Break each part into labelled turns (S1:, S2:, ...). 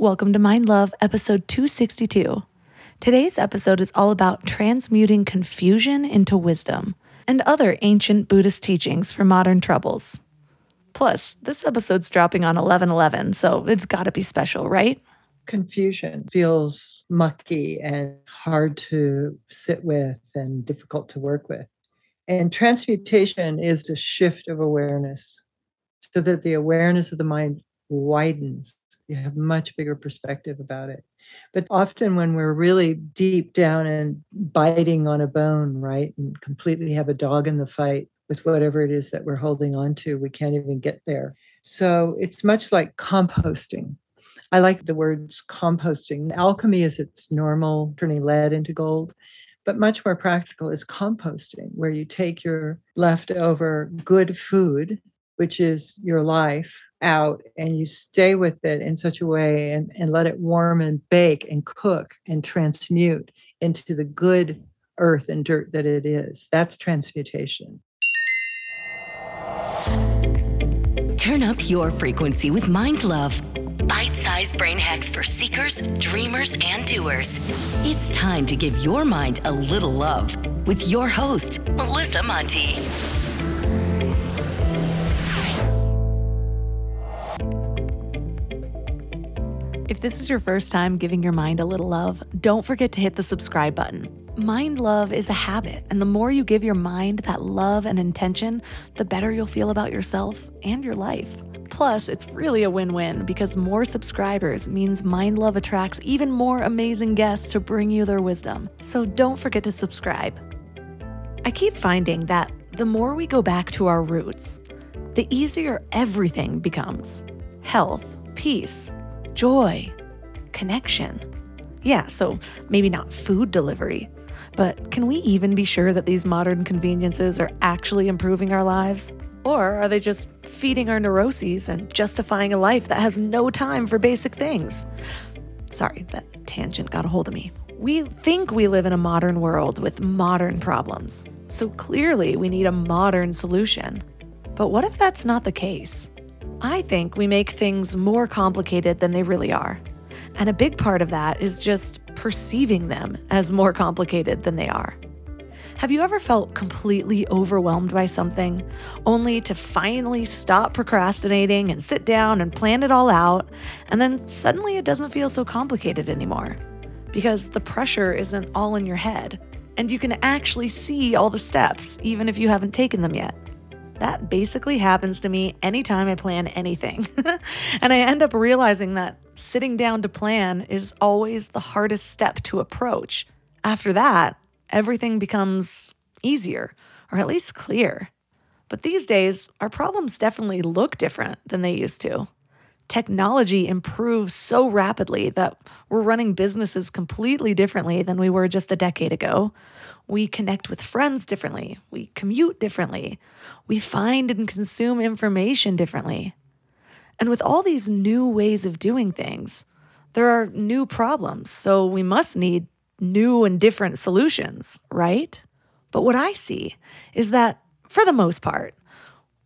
S1: Welcome to Mind Love, episode 262. Today's episode is all about transmuting confusion into wisdom and other ancient Buddhist teachings for modern troubles. Plus, this episode's dropping on 11 11, so it's gotta be special, right?
S2: Confusion feels mucky and hard to sit with and difficult to work with. And transmutation is a shift of awareness so that the awareness of the mind widens you have much bigger perspective about it. But often when we're really deep down and biting on a bone, right, and completely have a dog in the fight with whatever it is that we're holding on to, we can't even get there. So it's much like composting. I like the words composting. Alchemy is its normal turning lead into gold, but much more practical is composting, where you take your leftover good food, which is your life, out and you stay with it in such a way and, and let it warm and bake and cook and transmute into the good earth and dirt that it is. That's transmutation.
S3: Turn up your frequency with Mind Love. Bite sized brain hacks for seekers, dreamers, and doers. It's time to give your mind a little love with your host, Melissa Monte.
S1: If this is your first time giving your mind a little love, don't forget to hit the subscribe button. Mind love is a habit, and the more you give your mind that love and intention, the better you'll feel about yourself and your life. Plus, it's really a win win because more subscribers means Mind Love attracts even more amazing guests to bring you their wisdom. So don't forget to subscribe. I keep finding that the more we go back to our roots, the easier everything becomes health, peace, joy, connection. Yeah, so maybe not food delivery, but can we even be sure that these modern conveniences are actually improving our lives? Or are they just feeding our neuroses and justifying a life that has no time for basic things? Sorry, that tangent got a hold of me. We think we live in a modern world with modern problems, so clearly we need a modern solution. But what if that's not the case? I think we make things more complicated than they really are. And a big part of that is just perceiving them as more complicated than they are. Have you ever felt completely overwhelmed by something, only to finally stop procrastinating and sit down and plan it all out, and then suddenly it doesn't feel so complicated anymore? Because the pressure isn't all in your head, and you can actually see all the steps, even if you haven't taken them yet. That basically happens to me anytime I plan anything. and I end up realizing that sitting down to plan is always the hardest step to approach. After that, everything becomes easier, or at least clear. But these days, our problems definitely look different than they used to. Technology improves so rapidly that we're running businesses completely differently than we were just a decade ago. We connect with friends differently. We commute differently. We find and consume information differently. And with all these new ways of doing things, there are new problems. So we must need new and different solutions, right? But what I see is that, for the most part,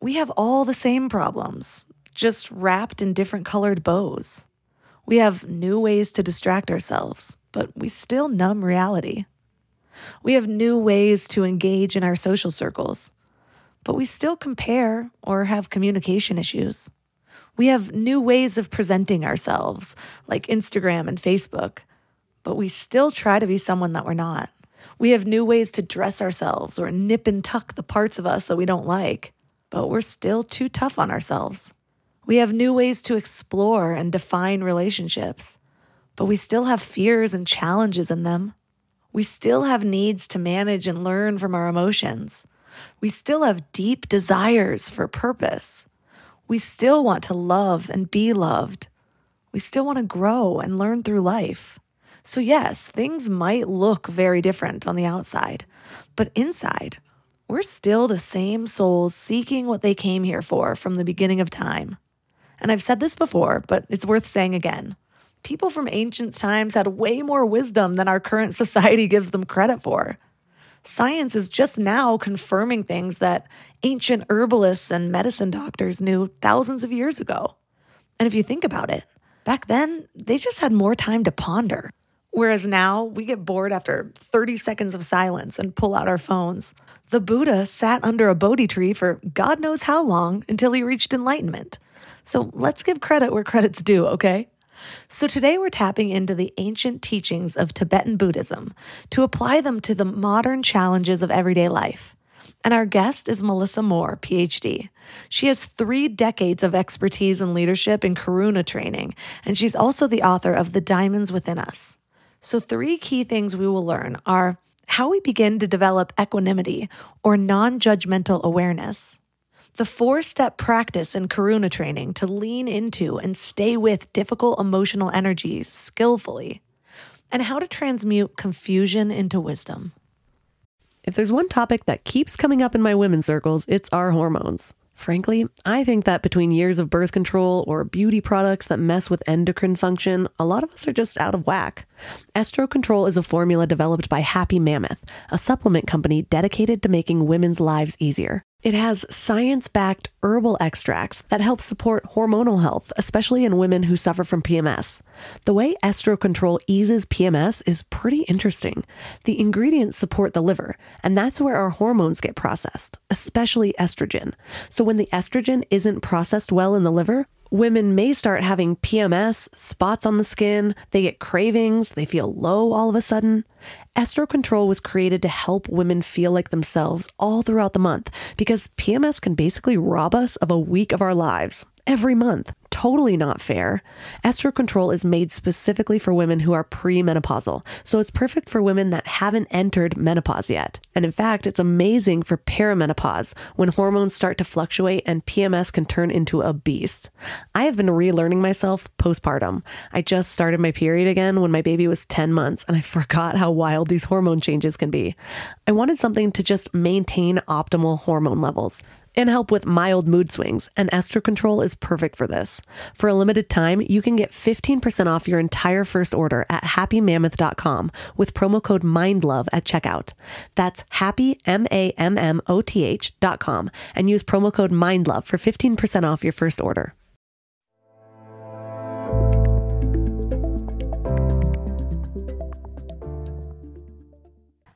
S1: we have all the same problems, just wrapped in different colored bows. We have new ways to distract ourselves, but we still numb reality. We have new ways to engage in our social circles, but we still compare or have communication issues. We have new ways of presenting ourselves, like Instagram and Facebook, but we still try to be someone that we're not. We have new ways to dress ourselves or nip and tuck the parts of us that we don't like, but we're still too tough on ourselves. We have new ways to explore and define relationships, but we still have fears and challenges in them. We still have needs to manage and learn from our emotions. We still have deep desires for purpose. We still want to love and be loved. We still want to grow and learn through life. So, yes, things might look very different on the outside, but inside, we're still the same souls seeking what they came here for from the beginning of time. And I've said this before, but it's worth saying again. People from ancient times had way more wisdom than our current society gives them credit for. Science is just now confirming things that ancient herbalists and medicine doctors knew thousands of years ago. And if you think about it, back then, they just had more time to ponder. Whereas now, we get bored after 30 seconds of silence and pull out our phones. The Buddha sat under a Bodhi tree for God knows how long until he reached enlightenment. So let's give credit where credit's due, okay? So today we're tapping into the ancient teachings of Tibetan Buddhism to apply them to the modern challenges of everyday life. And our guest is Melissa Moore, PhD. She has three decades of expertise in leadership and Karuna training, and she's also the author of The Diamonds Within Us. So, three key things we will learn are how we begin to develop equanimity or non judgmental awareness, the four step practice in Karuna training to lean into and stay with difficult emotional energies skillfully, and how to transmute confusion into wisdom.
S4: If there's one topic that keeps coming up in my women's circles, it's our hormones. Frankly, I think that between years of birth control or beauty products that mess with endocrine function, a lot of us are just out of whack. Estro Control is a formula developed by Happy Mammoth, a supplement company dedicated to making women's lives easier. It has science backed herbal extracts that help support hormonal health, especially in women who suffer from PMS. The way Estro Control eases PMS is pretty interesting. The ingredients support the liver, and that's where our hormones get processed, especially estrogen. So when the estrogen isn't processed well in the liver, women may start having PMS, spots on the skin, they get cravings, they feel low all of a sudden. Estro Control was created to help women feel like themselves all throughout the month because PMS can basically rob us of a week of our lives every month. Totally not fair. Estro Control is made specifically for women who are premenopausal, so it's perfect for women that haven't entered menopause yet. And in fact, it's amazing for perimenopause when hormones start to fluctuate and PMS can turn into a beast. I have been relearning myself postpartum. I just started my period again when my baby was 10 months, and I forgot how wild these hormone changes can be. I wanted something to just maintain optimal hormone levels and help with mild mood swings, and Estro Control is perfect for this. For a limited time, you can get 15% off your entire first order at happymammoth.com with promo code MINDLOVE at checkout. That's happy, M A M M O T H.com, and use promo code MINDLOVE for 15% off your first order.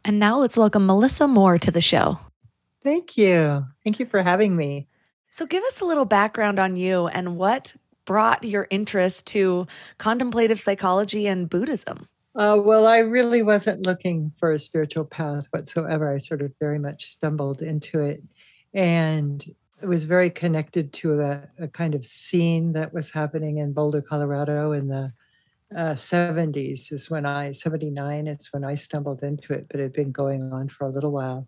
S1: And now let's welcome Melissa Moore to the show.
S2: Thank you. Thank you for having me.
S1: So, give us a little background on you and what brought your interest to contemplative psychology and Buddhism.
S2: Uh, well, I really wasn't looking for a spiritual path whatsoever. I sort of very much stumbled into it. And it was very connected to a, a kind of scene that was happening in Boulder, Colorado in the uh, 70s, is when I, 79, it's when I stumbled into it, but it had been going on for a little while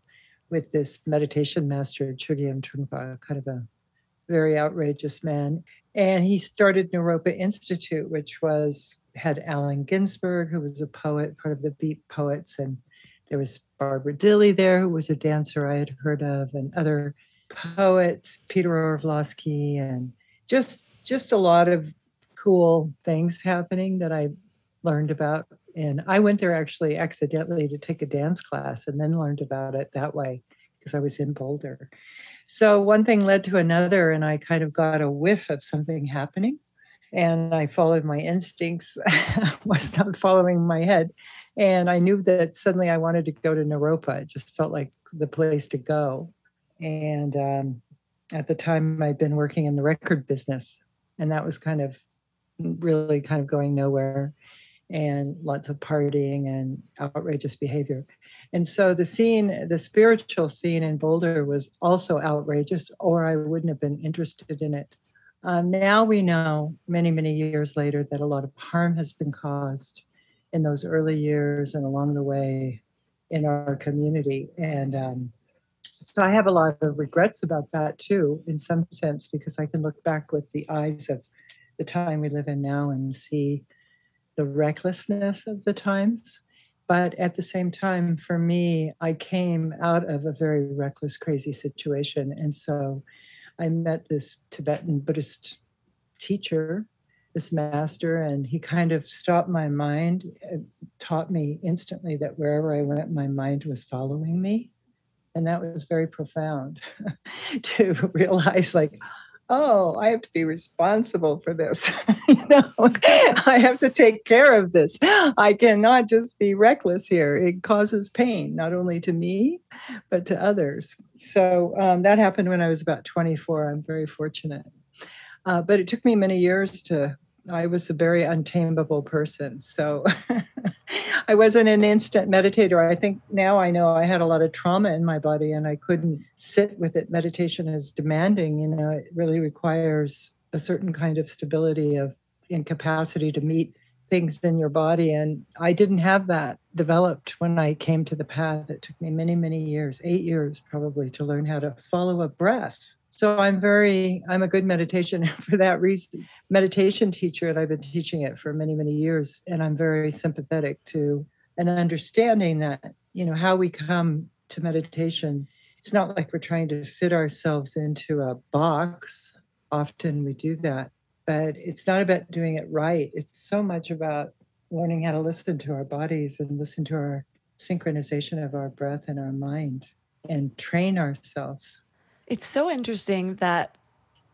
S2: with this meditation master, Chogyam Trungpa, kind of a very outrageous man. And he started Naropa Institute, which was had Allen Ginsberg, who was a poet, part of the Beat Poets, and there was Barbara Dilley there, who was a dancer I had heard of, and other poets, Peter Orlovsky, and just just a lot of cool things happening that I learned about and I went there actually accidentally to take a dance class and then learned about it that way because I was in Boulder. So one thing led to another, and I kind of got a whiff of something happening. And I followed my instincts, was not following my head. And I knew that suddenly I wanted to go to Naropa. It just felt like the place to go. And um, at the time, I'd been working in the record business, and that was kind of really kind of going nowhere and lots of partying and outrageous behavior. And so the scene, the spiritual scene in Boulder was also outrageous, or I wouldn't have been interested in it. Um, now we know, many, many years later, that a lot of harm has been caused in those early years and along the way in our community. And um, so I have a lot of regrets about that too, in some sense, because I can look back with the eyes of the time we live in now and see the recklessness of the times. But at the same time, for me, I came out of a very reckless, crazy situation. And so I met this Tibetan Buddhist teacher, this master, and he kind of stopped my mind, taught me instantly that wherever I went, my mind was following me. And that was very profound to realize, like, oh, I have to be responsible for this. you know, I have to take care of this. I cannot just be reckless here. It causes pain, not only to me, but to others. So um, that happened when I was about 24. I'm very fortunate. Uh, but it took me many years to I was a very untamable person. So I wasn't an instant meditator. I think now I know I had a lot of trauma in my body and I couldn't sit with it. Meditation is demanding, you know, it really requires a certain kind of stability of incapacity to meet things in your body. And I didn't have that developed when I came to the path. It took me many, many years, eight years probably, to learn how to follow a breath so I'm very, I'm a good meditation for that reason, meditation teacher, and I've been teaching it for many, many years. And I'm very sympathetic to an understanding that, you know, how we come to meditation. It's not like we're trying to fit ourselves into a box. Often we do that, but it's not about doing it right. It's so much about learning how to listen to our bodies and listen to our synchronization of our breath and our mind and train ourselves
S1: it's so interesting that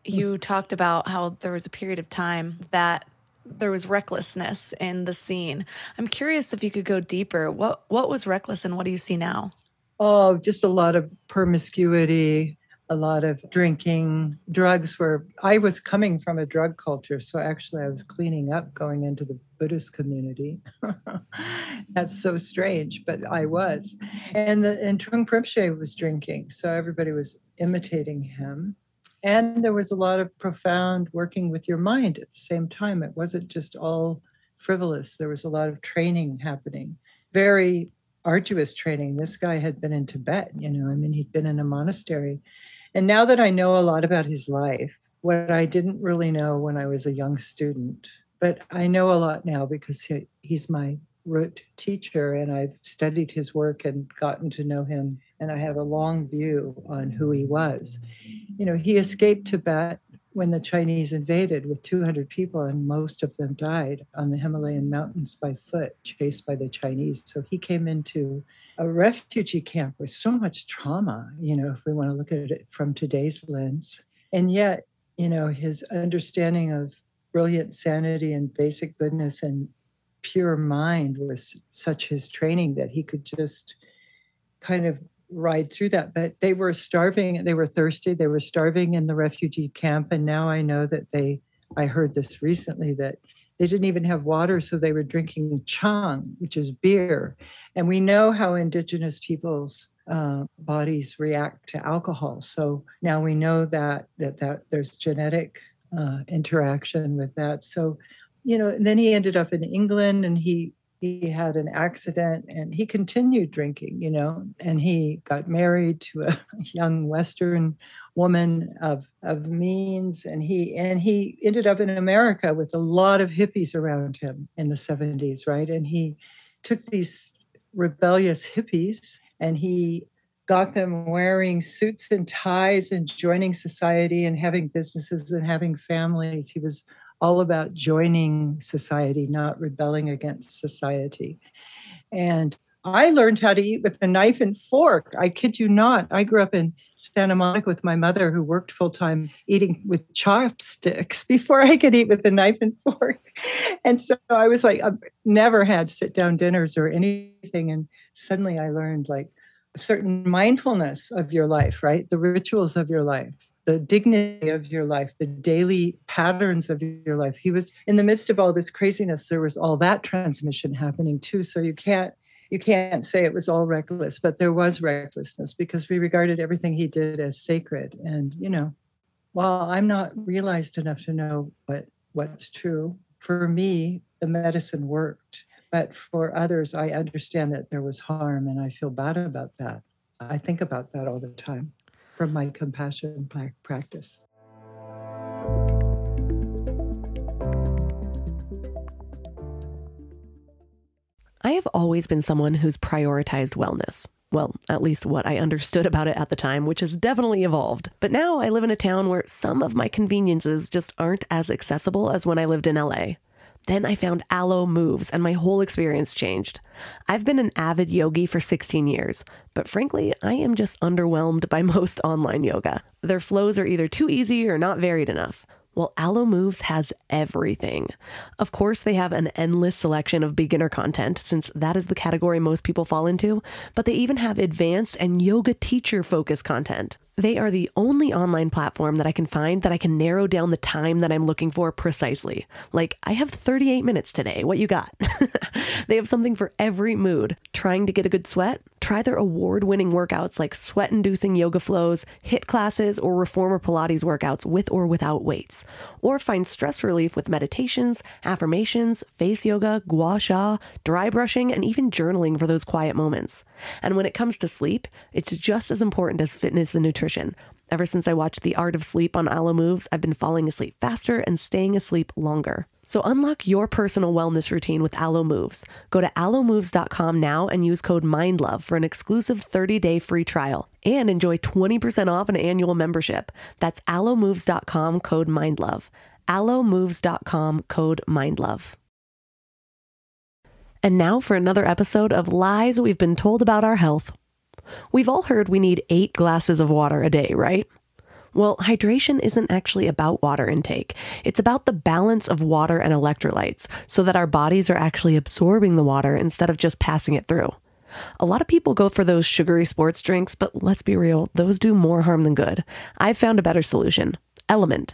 S1: you mm. talked about how there was a period of time that there was recklessness in the scene. I'm curious if you could go deeper. What what was reckless and what do you see now?
S2: Oh, just a lot of promiscuity, a lot of drinking. Drugs were I was coming from a drug culture, so actually I was cleaning up going into the Buddhist community. That's so strange, but I was. And the and Trungpa Rinpoche was drinking, so everybody was imitating him. And there was a lot of profound working with your mind at the same time. It wasn't just all frivolous, there was a lot of training happening, very arduous training. This guy had been in Tibet, you know, I mean, he'd been in a monastery. And now that I know a lot about his life, what I didn't really know when I was a young student, but I know a lot now because he, he's my root teacher and I've studied his work and gotten to know him and I have a long view on who he was. You know, he escaped Tibet when the Chinese invaded with 200 people, and most of them died on the Himalayan mountains by foot, chased by the Chinese. So he came into a refugee camp with so much trauma, you know, if we want to look at it from today's lens. And yet, you know, his understanding of brilliant sanity and basic goodness and pure mind was such his training that he could just kind of ride through that. But they were starving, they were thirsty, they were starving in the refugee camp. And now I know that they, I heard this recently that they didn't even have water, so they were drinking chang, which is beer. And we know how indigenous peoples' uh, bodies react to alcohol. So now we know that that, that there's genetic uh, interaction with that. So, you know, then he ended up in England and he he had an accident and he continued drinking, you know, and he got married to a young Western woman of, of means and he and he ended up in America with a lot of hippies around him in the 70s, right? And he took these rebellious hippies and he got them wearing suits and ties and joining society and having businesses and having families. He was all about joining society, not rebelling against society. And I learned how to eat with a knife and fork. I kid you not. I grew up in Santa Monica with my mother, who worked full time eating with chopsticks before I could eat with a knife and fork. And so I was like, I've never had sit down dinners or anything. And suddenly I learned like a certain mindfulness of your life, right? The rituals of your life the dignity of your life, the daily patterns of your life. He was in the midst of all this craziness. There was all that transmission happening too. So you can't you can't say it was all reckless, but there was recklessness because we regarded everything he did as sacred. And you know, while I'm not realized enough to know what what's true, for me, the medicine worked. But for others, I understand that there was harm and I feel bad about that. I think about that all the time from my compassion practice.
S4: I have always been someone who's prioritized wellness. Well, at least what I understood about it at the time, which has definitely evolved. But now I live in a town where some of my conveniences just aren't as accessible as when I lived in LA. Then I found Alo Moves and my whole experience changed. I've been an avid yogi for 16 years, but frankly, I am just underwhelmed by most online yoga. Their flows are either too easy or not varied enough. Well, Alo Moves has everything. Of course, they have an endless selection of beginner content, since that is the category most people fall into, but they even have advanced and yoga teacher focused content. They are the only online platform that I can find that I can narrow down the time that I'm looking for precisely. Like, I have 38 minutes today. What you got? they have something for every mood. Trying to get a good sweat? Try their award winning workouts like sweat inducing yoga flows, HIIT classes, or reformer Pilates workouts with or without weights. Or find stress relief with meditations, affirmations, face yoga, gua sha, dry brushing, and even journaling for those quiet moments. And when it comes to sleep, it's just as important as fitness and nutrition nutrition. Ever since I watched The Art of Sleep on Alo Moves, I've been falling asleep faster and staying asleep longer. So unlock your personal wellness routine with Alo Moves. Go to alomoves.com now and use code MINDLOVE for an exclusive 30-day free trial and enjoy 20% off an annual membership. That's alomoves.com code MINDLOVE. alomoves.com code MINDLOVE. And now for another episode of Lies We've Been Told About Our Health. We've all heard we need eight glasses of water a day, right? Well, hydration isn't actually about water intake. It's about the balance of water and electrolytes so that our bodies are actually absorbing the water instead of just passing it through. A lot of people go for those sugary sports drinks, but let's be real, those do more harm than good. I've found a better solution Element.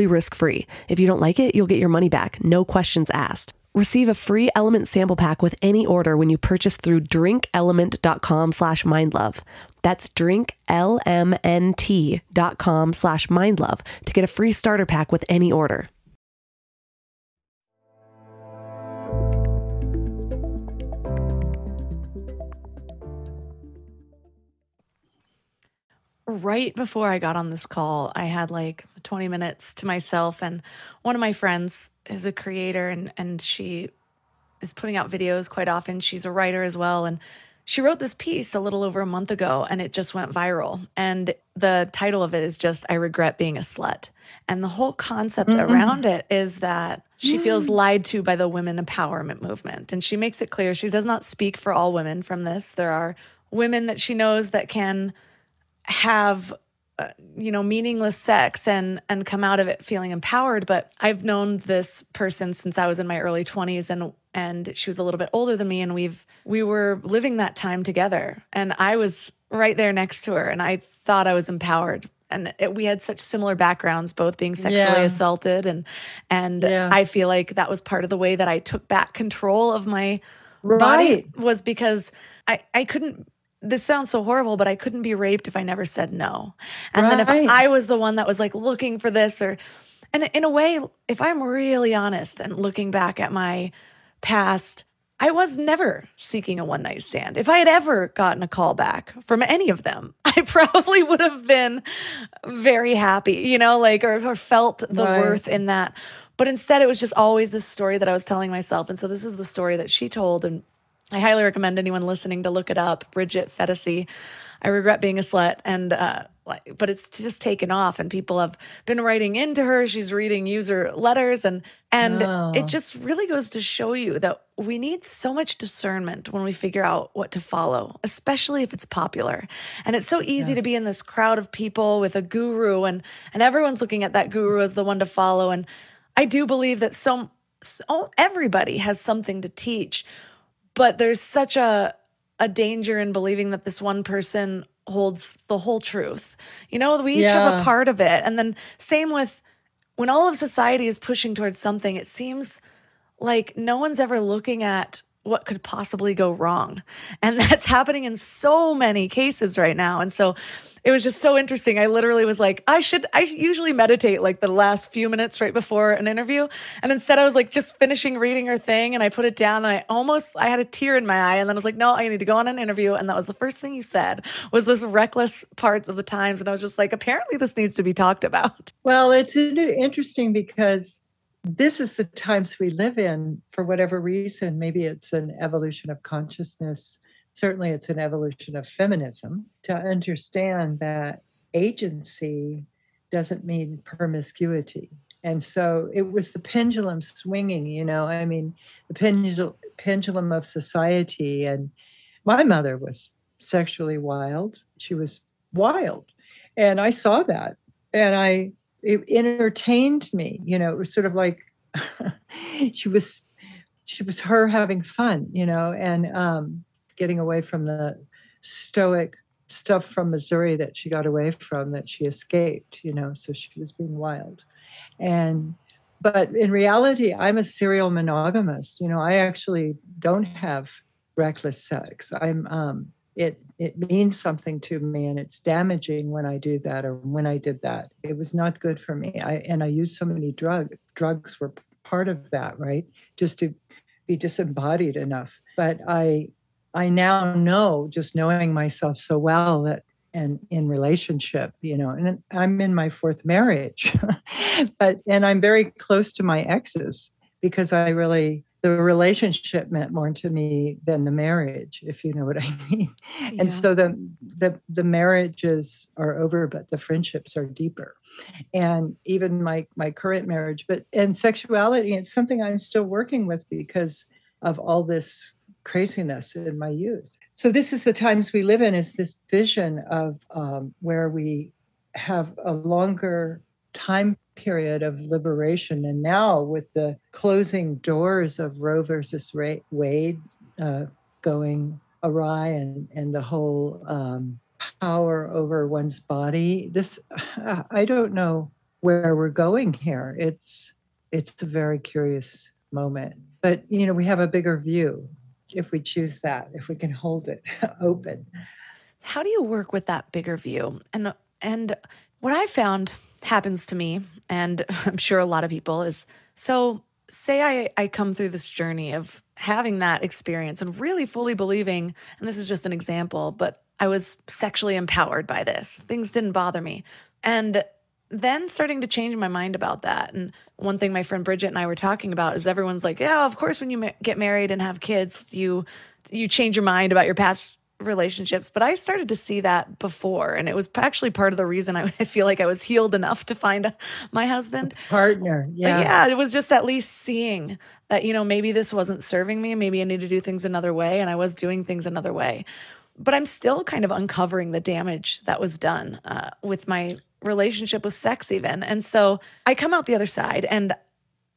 S4: risk free. If you don't like it, you'll get your money back, no questions asked. Receive a free Element sample pack with any order when you purchase through drinkelement.com slash mindlove. That's drinklmnt.com slash mindlove to get a free starter pack with any order.
S1: Right before I got on this call, I had like 20 minutes to myself. And one of my friends is a creator and, and she is putting out videos quite often. She's a writer as well. And she wrote this piece a little over a month ago and it just went viral. And the title of it is just, I Regret Being a Slut. And the whole concept mm-hmm. around it is that she mm. feels lied to by the women empowerment movement. And she makes it clear she does not speak for all women from this. There are women that she knows that can have uh, you know meaningless sex and and come out of it feeling empowered but i've known this person since i was in my early 20s and and she was a little bit older than me and we've we were living that time together and i was right there next to her and i thought i was empowered and it, we had such similar backgrounds both being sexually yeah. assaulted and and yeah. i feel like that was part of the way that i took back control of my right. body was because i i couldn't this sounds so horrible, but I couldn't be raped if I never said no. And right. then if I was the one that was like looking for this or and in a way, if I'm really honest and looking back at my past, I was never seeking a one night stand. If I had ever gotten a call back from any of them, I probably would have been very happy, you know, like, or, or felt the right. worth in that. But instead, it was just always this story that I was telling myself. And so this is the story that she told. And I highly recommend anyone listening to look it up. Bridget Phetasy. I regret being a slut. And uh, but it's just taken off and people have been writing into her she's reading user letters and and
S2: Oh.
S1: it just really goes to show you that we need so much discernment when we figure out what to follow especially if it's popular and it's so easy to be in this crowd of people with a guru and and everyone's looking at that guru as the one to follow and i do believe that so, so everybody has something to teach but there's such a a danger in believing that this one person holds the whole truth. You know, we each have a part of it. And then same with when all of society is pushing towards something, it seems like no one's ever looking at what could possibly go wrong. And that's happening in so many cases right now. And so it was just so interesting. I literally was like, I should, I usually meditate like the last few minutes right before an interview. And instead I was like just finishing reading her thing and I put it down and I almost, I had a tear in my eye. And then I was like, no, I need to go on an interview. And that was the first thing you said was this reckless parts of the times. And I was just like, apparently this needs to be talked about.
S2: Well, it's interesting because this is the times we live in for whatever reason. Maybe it's an evolution of consciousness. Certainly, it's an evolution of feminism to understand that agency doesn't mean promiscuity. And so it was the pendulum swinging, you know. I mean, the pendulum, pendulum of society. And my mother was sexually wild. She was wild. And I saw that. And I, it entertained me, you know, it was sort of like she was, she was her having fun, you know, and um, getting away from the stoic stuff from Missouri that she got away from, that she escaped, you know, so she was being wild. And, but in reality, I'm a serial monogamist. You know, I actually don't have reckless sex. I'm, um, it it means something to me and it's damaging when I do that or when I did that. It was not good for me. I and I used so many drug drugs were part of that, right? Just to be disembodied enough. But I I now know just knowing myself so well that and in relationship, you know, and I'm in my fourth marriage. but and I'm very close to my exes because I really the relationship meant more to me than the marriage, if you know what I mean.
S1: Yeah.
S2: And so the the the marriages are over, but the friendships are deeper. And even my my current marriage, but and sexuality, it's something I'm still working with because of all this craziness in my youth. So this is the times we live in. Is this vision of um, where we have a longer time period of liberation. And now, with the closing doors of Roe versus Wade uh, going awry and, and the whole um, power over one's body, this, I don't know where we're going here. It's, it's a very curious moment. But, you know, we have a bigger view if we choose that, if we can hold it open.
S1: How do you work with that bigger view? And and what I found happens to me, and I'm sure a lot of people, is so say I, I come through this journey of having that experience and really fully believing, and this is just an example, but I was sexually empowered by this. Things didn't bother me. And then starting to change my mind about that. And one thing my friend Bridget and I were talking about is everyone's like, yeah, of course, when you ma- get married and have kids, you you change your mind about your past relationships. But I started to see that before, and it was actually part of the reason I, I feel like I was healed enough to find my husband.
S2: Partner,
S1: But
S2: yeah.
S1: yeah, it was just at least seeing that, you know, maybe this wasn't serving me. Maybe I need to do things another way. And I was doing things another way. But I'm still kind of uncovering the damage that was done uh, with my relationship with sex, even. And so I come out the other side, and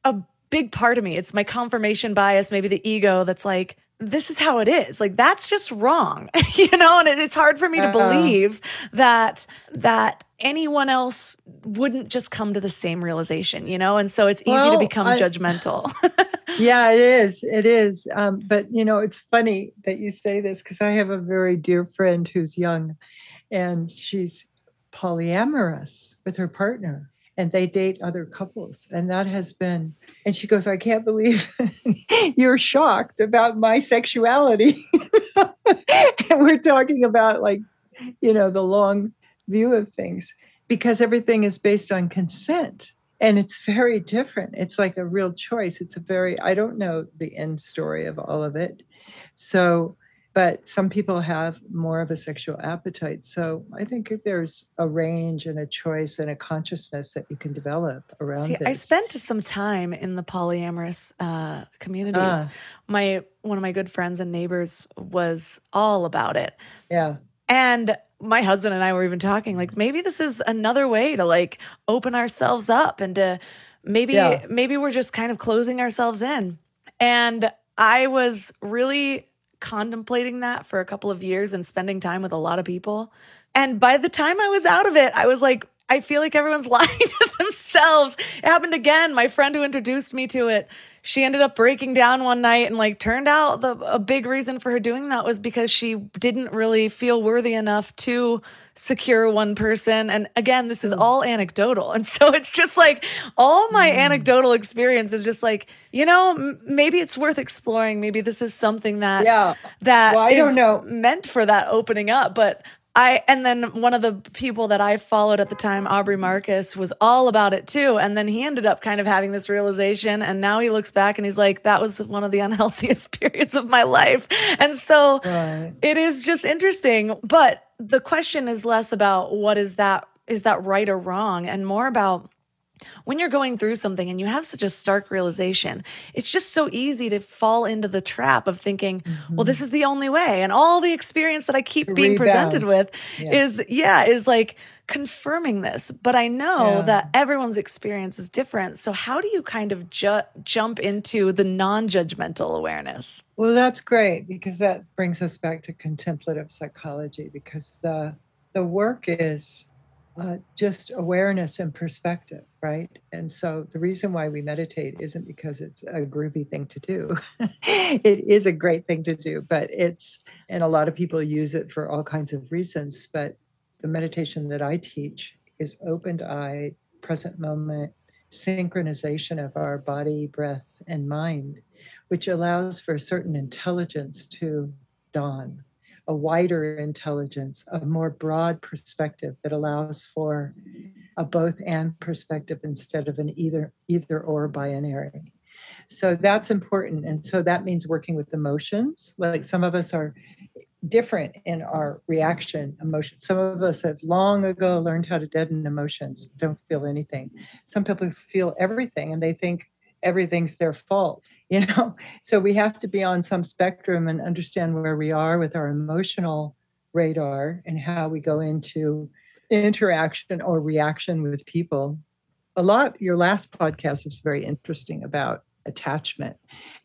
S1: a big part of me, it's my confirmation bias, maybe the ego that's like, this is how it is. Like that's just wrong, you know. And it- it's hard for me to believe that that anyone else wouldn't just come to the same realization, you know. And so it's easy to become
S2: I-
S1: judgmental.
S2: yeah it is it is um, but you know it's funny that you say this because i have a very dear friend who's young and she's polyamorous with her partner and they date other couples and that has been and she goes i can't believe you're shocked about my sexuality. And we're talking about like you know the long view of things because everything is based on consent and it's very different. It's like a real choice. It's a very i don't know the end story of all of it. So but some people have more of a sexual appetite. So I think there's a range and a choice and a consciousness that you can develop around
S1: See,
S2: this.
S1: I spent some time in the polyamorous uh, communities.
S2: Ah.
S1: My one of my good friends and neighbors was all about it,
S2: yeah.
S1: and my husband and I were even talking like maybe this is another way to like open ourselves up and to maybe
S2: Yeah.
S1: maybe we're just kind of closing ourselves in. And I was really contemplating that for a couple of years and spending time with a lot of people. And by the time I was out of it, I was like, I feel like everyone's lying to themselves. It happened again. My friend who introduced me to it, she ended up breaking down one night and like turned out the a big reason for her doing that was because she didn't really feel worthy enough to secure one person. And again, this is hmm. all anecdotal. And so it's just like all my hmm. anecdotal experience is just like, you know, m- maybe it's worth exploring. Maybe this is something that
S2: Yeah.
S1: that
S2: Well, I don't know.
S1: meant for that opening up. But I and then one of the people that I followed at the time, Aubrey Marcus, was all about it too. And then he ended up kind of having this realization, and now he looks back and he's like, "That was one of the unhealthiest periods of my life." And so
S2: Right.
S1: it is just interesting. But the question is less about what is that is that right or wrong, and more about when you're going through something and you have such a stark realization, it's just so easy to fall into the trap of thinking, well, this mm-hmm. is the only way. And all the experience that I keep being presented with
S2: Yeah.
S1: is, yeah, is like confirming this. But I know
S2: Yeah.
S1: that everyone's experience is different. So, how do you kind of ju- jump into the non judgmental awareness?
S2: Well, that's great because that brings us back to contemplative psychology because the the work is uh, just awareness and perspective, right? And so the reason why we meditate isn't because it's a groovy thing to do. it is a great thing to do, but it's and a lot of people use it for all kinds of reasons. But the meditation that I teach is opened eye, present moment, synchronization of our body, breath, and mind which allows for a certain intelligence to dawn, a wider intelligence, a more broad perspective that allows for a both and perspective instead of an either either or binary. So that's important. And so that means working with emotions. Like some of us are different in our reaction emotion. Some of us have long ago learned how to deaden emotions, don't feel anything. Some people feel everything and they think everything's their fault you know? So we have to be on some spectrum and understand where we are with our emotional radar and how we go into interaction or reaction with people. A lot your last podcast was very interesting about attachment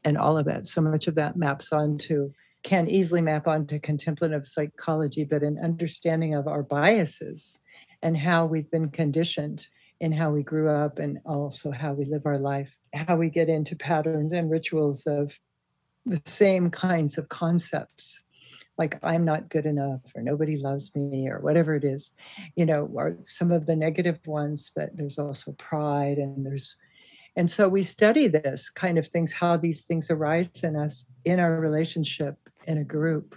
S2: and all of that. So much of that maps onto can easily map onto contemplative psychology but an understanding of our biases and how we've been conditioned in how we grew up and also how we live our life, how we get into patterns and rituals of the same kinds of concepts, like I'm not good enough or nobody loves me or whatever it is, you know, are some of the negative ones, but there's also pride and there's and so we study this kind of things, how these things arise in us in our relationship in a group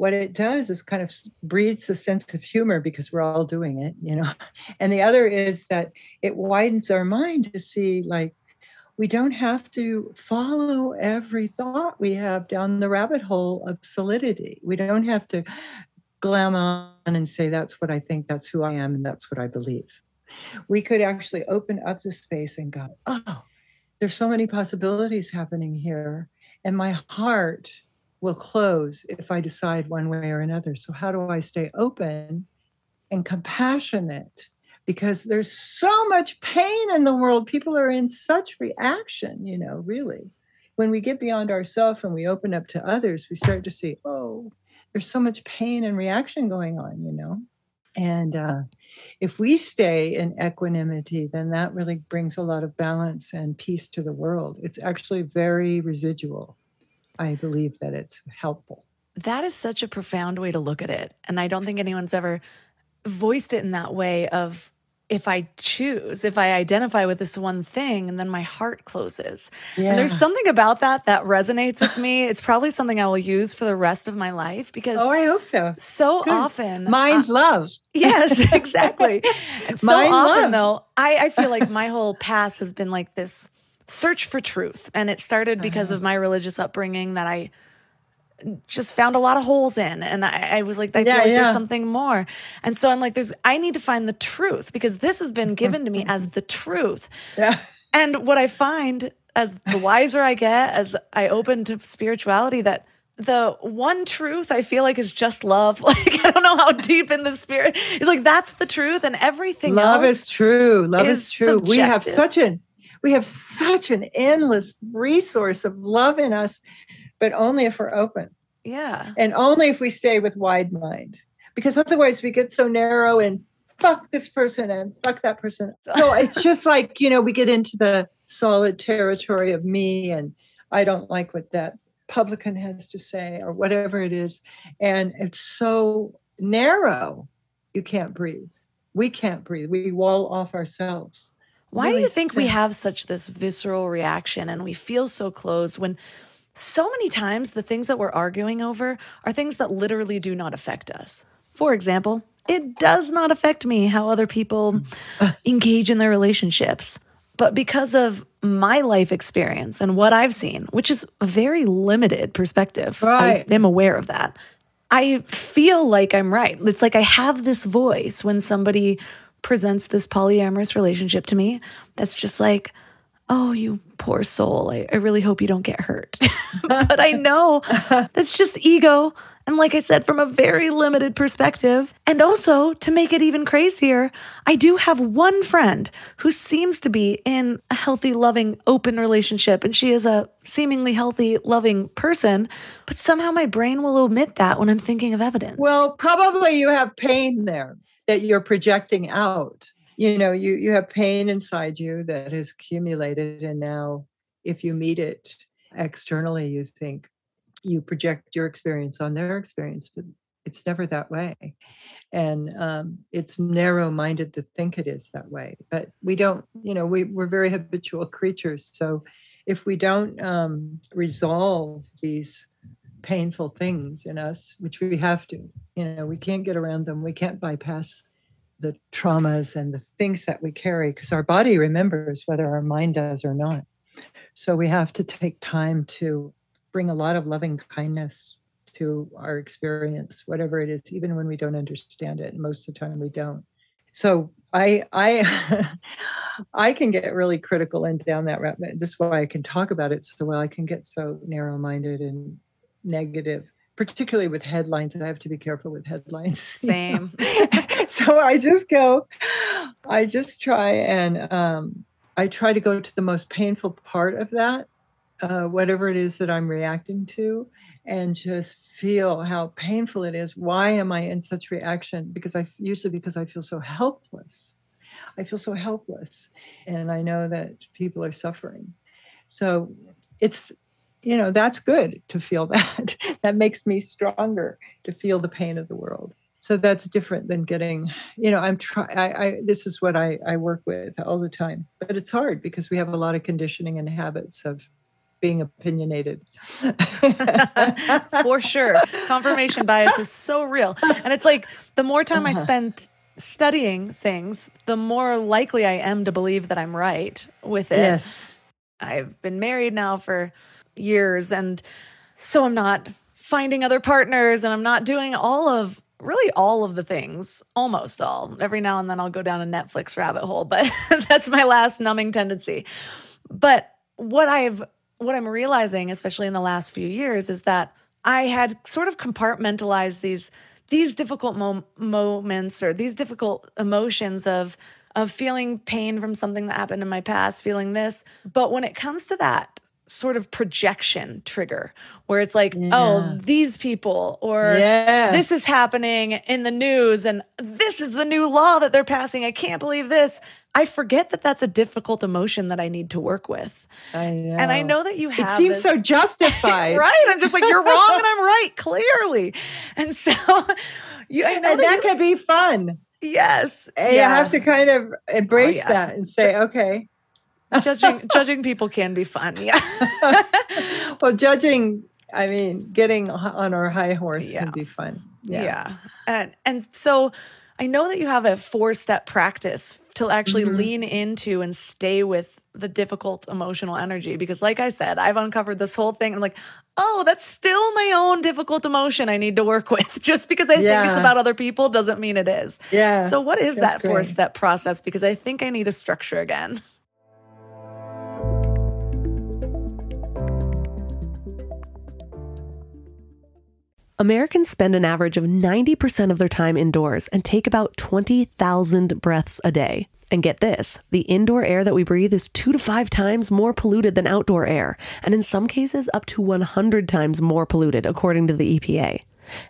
S2: what it does is kind of breeds a sense of humor because we're all doing it, you know. And the other is that it widens our mind to see like we don't have to follow every thought we have down the rabbit hole of solidity. We don't have to glam on and say that's what I think, that's who I am, and that's what I believe. We could actually open up the space and go, oh, there's so many possibilities happening here. And my heart will close if I decide one way or another. So, how do I stay open and compassionate? Because there's so much pain in the world. People are in such reaction, you know, really. When we get beyond ourselves and we open up to others, we start to see, oh, there's so much pain and reaction going on, you know. And uh, if we stay in equanimity, then that really brings a lot of balance and peace to the world. It's actually very residual. I believe that it's helpful.
S1: That is such a profound way to look at it. And I don't think anyone's ever voiced it in that way of if I choose, if I identify with this one thing, and then my heart closes. And there's something about that that resonates with me. It's probably something I will use for the rest of my life because
S2: Oh, I hope so.
S1: so
S2: Good.
S1: often
S2: Mind
S1: uh,
S2: love.
S1: Yes, exactly. So
S2: Mind
S1: often,
S2: love.
S1: though, I, I feel like my whole past has been like this search for truth. And it started because
S2: Uh-huh.
S1: of my religious upbringing that I just found a lot of holes in. And I, I was like, I
S2: Yeah,
S1: feel like
S2: yeah.
S1: there's something more. And so I'm like, there's, I need to find the truth because this has been given to me as the truth.
S2: Yeah.
S1: And what I find as the wiser I get, as I open to spirituality, that the one truth I feel like is just love. Like I don't know how deep in the spirit. It's like that's the truth, and everything
S2: love
S1: else
S2: is true love is,
S1: is
S2: true we have such an we have such an endless resource of love in us but only if we're open.
S1: Yeah,
S2: and only if we stay with wide mind. Because otherwise we get so narrow and fuck this person and fuck that person. So it's just like you know we get into the solid territory of me and i don't like what that publican has to say or whatever it is. And it's so narrow. You can't breathe. We can't breathe. We wall off ourselves
S1: Why do you think we have such this visceral reaction and we feel so closed when so many times the things that we're arguing over are things that literally do not affect us? For example, it does not affect me how other people engage in their relationships. But because of my life experience and what I've seen, which is a very limited perspective,
S2: Right.
S1: I am aware of that. I feel like I'm right. It's like I have this voice when somebody presents this polyamorous relationship to me that's just like, oh, you poor soul. I, I really hope you don't get hurt. but I know that's just ego. And like I said, from a very limited perspective. And also, to make it even crazier, I do have one friend who seems to be in a healthy, loving, open relationship. And she is a seemingly healthy, loving person. But somehow my brain will omit that when I'm thinking of evidence.
S2: Well, probably you have pain there that you're projecting out. You know, you you have pain inside you that has accumulated and now if you meet it externally you think you project your experience on their experience, but it's never that way. And um, it's narrow minded to think it is that way. But we don't, you know, we, we're very habitual creatures. So if we don't um, resolve these painful things in us, which we have to, you know, we can't get around them, we can't bypass the traumas and the things that we carry because our body remembers whether our mind does or not. So we have to take time to bring a lot of loving kindness to our experience, whatever it is, even when we don't understand it. And most of the time we don't. So I I I can get really critical and down that route. This is why I can talk about it so well. I can get so narrow-minded and negative, particularly with headlines. I have to be careful with headlines. you know.
S1: Same.
S2: so I just go, I just try and um, I try to go to the most painful part of that, uh, whatever it is that I'm reacting to, and just feel how painful it is. Why am I in such reaction? Because I usually because I feel so helpless. I feel so helpless, and I know that people are suffering. So it's you know that's good to feel that. that makes me stronger to feel the pain of the world so that's different than getting you know i'm try I, I this is what I, I work with all the time but it's hard because we have a lot of conditioning and habits of being opinionated
S1: For sure. Confirmation bias is so real. And it's like the more time I
S2: Uh-huh.
S1: spend studying things, the more likely I am to believe that I'm right with it.
S2: yes
S1: I've been married now for years and so I'm not finding other partners and I'm not doing all of really all of the things, almost all. Every now and then I'll go down a Netflix rabbit hole, but that's my last numbing tendency. But what I've what I'm realizing especially in the last few years is that I had sort of compartmentalized these these difficult mo- moments or these difficult emotions of of feeling pain from something that happened in my past, feeling this. But when it comes to that sort of projection trigger, where it's like, oh,
S2: Yeah.
S1: oh, these people, or
S2: Yeah.
S1: this is happening in the news, and this is the new law that they're passing. I can't believe this. I forget that that's a difficult emotion that I need to work with.
S2: I know.
S1: And I know that you have
S2: it seems
S1: this-
S2: so justified
S1: right. I'm just like, you're wrong and I'm right, clearly. And so you I know
S2: and
S1: that,
S2: that
S1: you-
S2: could be fun
S1: yes.
S2: and you have to kind of oh, embrace
S1: yeah.
S2: that and say okay
S1: judging judging people can be fun. Yeah.
S2: well judging i mean getting on our high horse
S1: Yeah.
S2: can be fun yeah.
S1: yeah. And and so I know that you have a four step practice to actually mm-hmm. lean into and stay with the difficult emotional energy. Because, like I said, I've uncovered this whole thing. I'm like, oh, that's still my own difficult emotion I need to work with. Just because I yeah. think it's about other people doesn't mean it is.
S2: Yeah.
S1: So, what is that four step process? Because I think I need a structure again.
S4: Americans spend an average of 90% of their time indoors and take about 20,000 breaths a day. And get this the indoor air that we breathe is two to five times more polluted than outdoor air, and in some cases, up to 100 times more polluted, according to the EPA.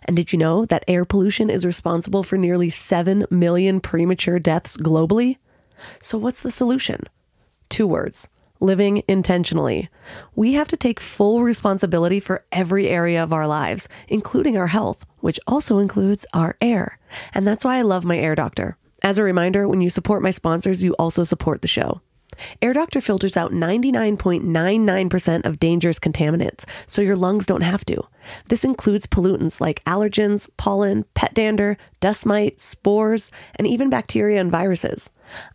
S4: And did you know that air pollution is responsible for nearly 7 million premature deaths globally? So, what's the solution? Two words living intentionally. We have to take full responsibility for every area of our lives, including our health, which also includes our air. And that's why I love my air doctor. As a reminder, when you support my sponsors, you also support the show. Air Doctor filters out 99.99% of dangerous contaminants, so your lungs don't have to. This includes pollutants like allergens, pollen, pet dander, dust mites, spores, and even bacteria and viruses.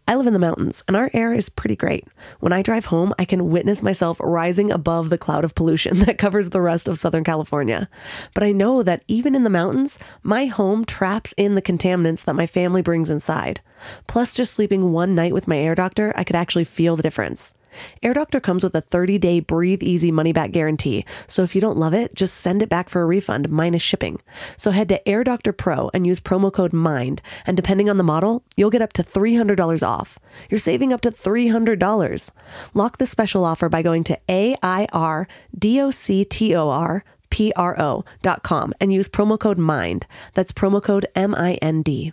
S4: I live in the mountains and our air is pretty great. When I drive home, I can witness myself rising above the cloud of pollution that covers the rest of Southern California. But I know that even in the mountains, my home traps in the contaminants that my family brings inside. Plus, just sleeping one night with my air doctor, I could actually feel the difference. Air Doctor comes with a 30 day breathe easy money back guarantee. So if you don't love it, just send it back for a refund minus shipping. So head to Air Doctor Pro and use promo code MIND. And depending on the model, you'll get up to $300 off. You're saving up to $300. Lock this special offer by going to AIRDOCTOR and use promo code MIND. That's promo code M I N D.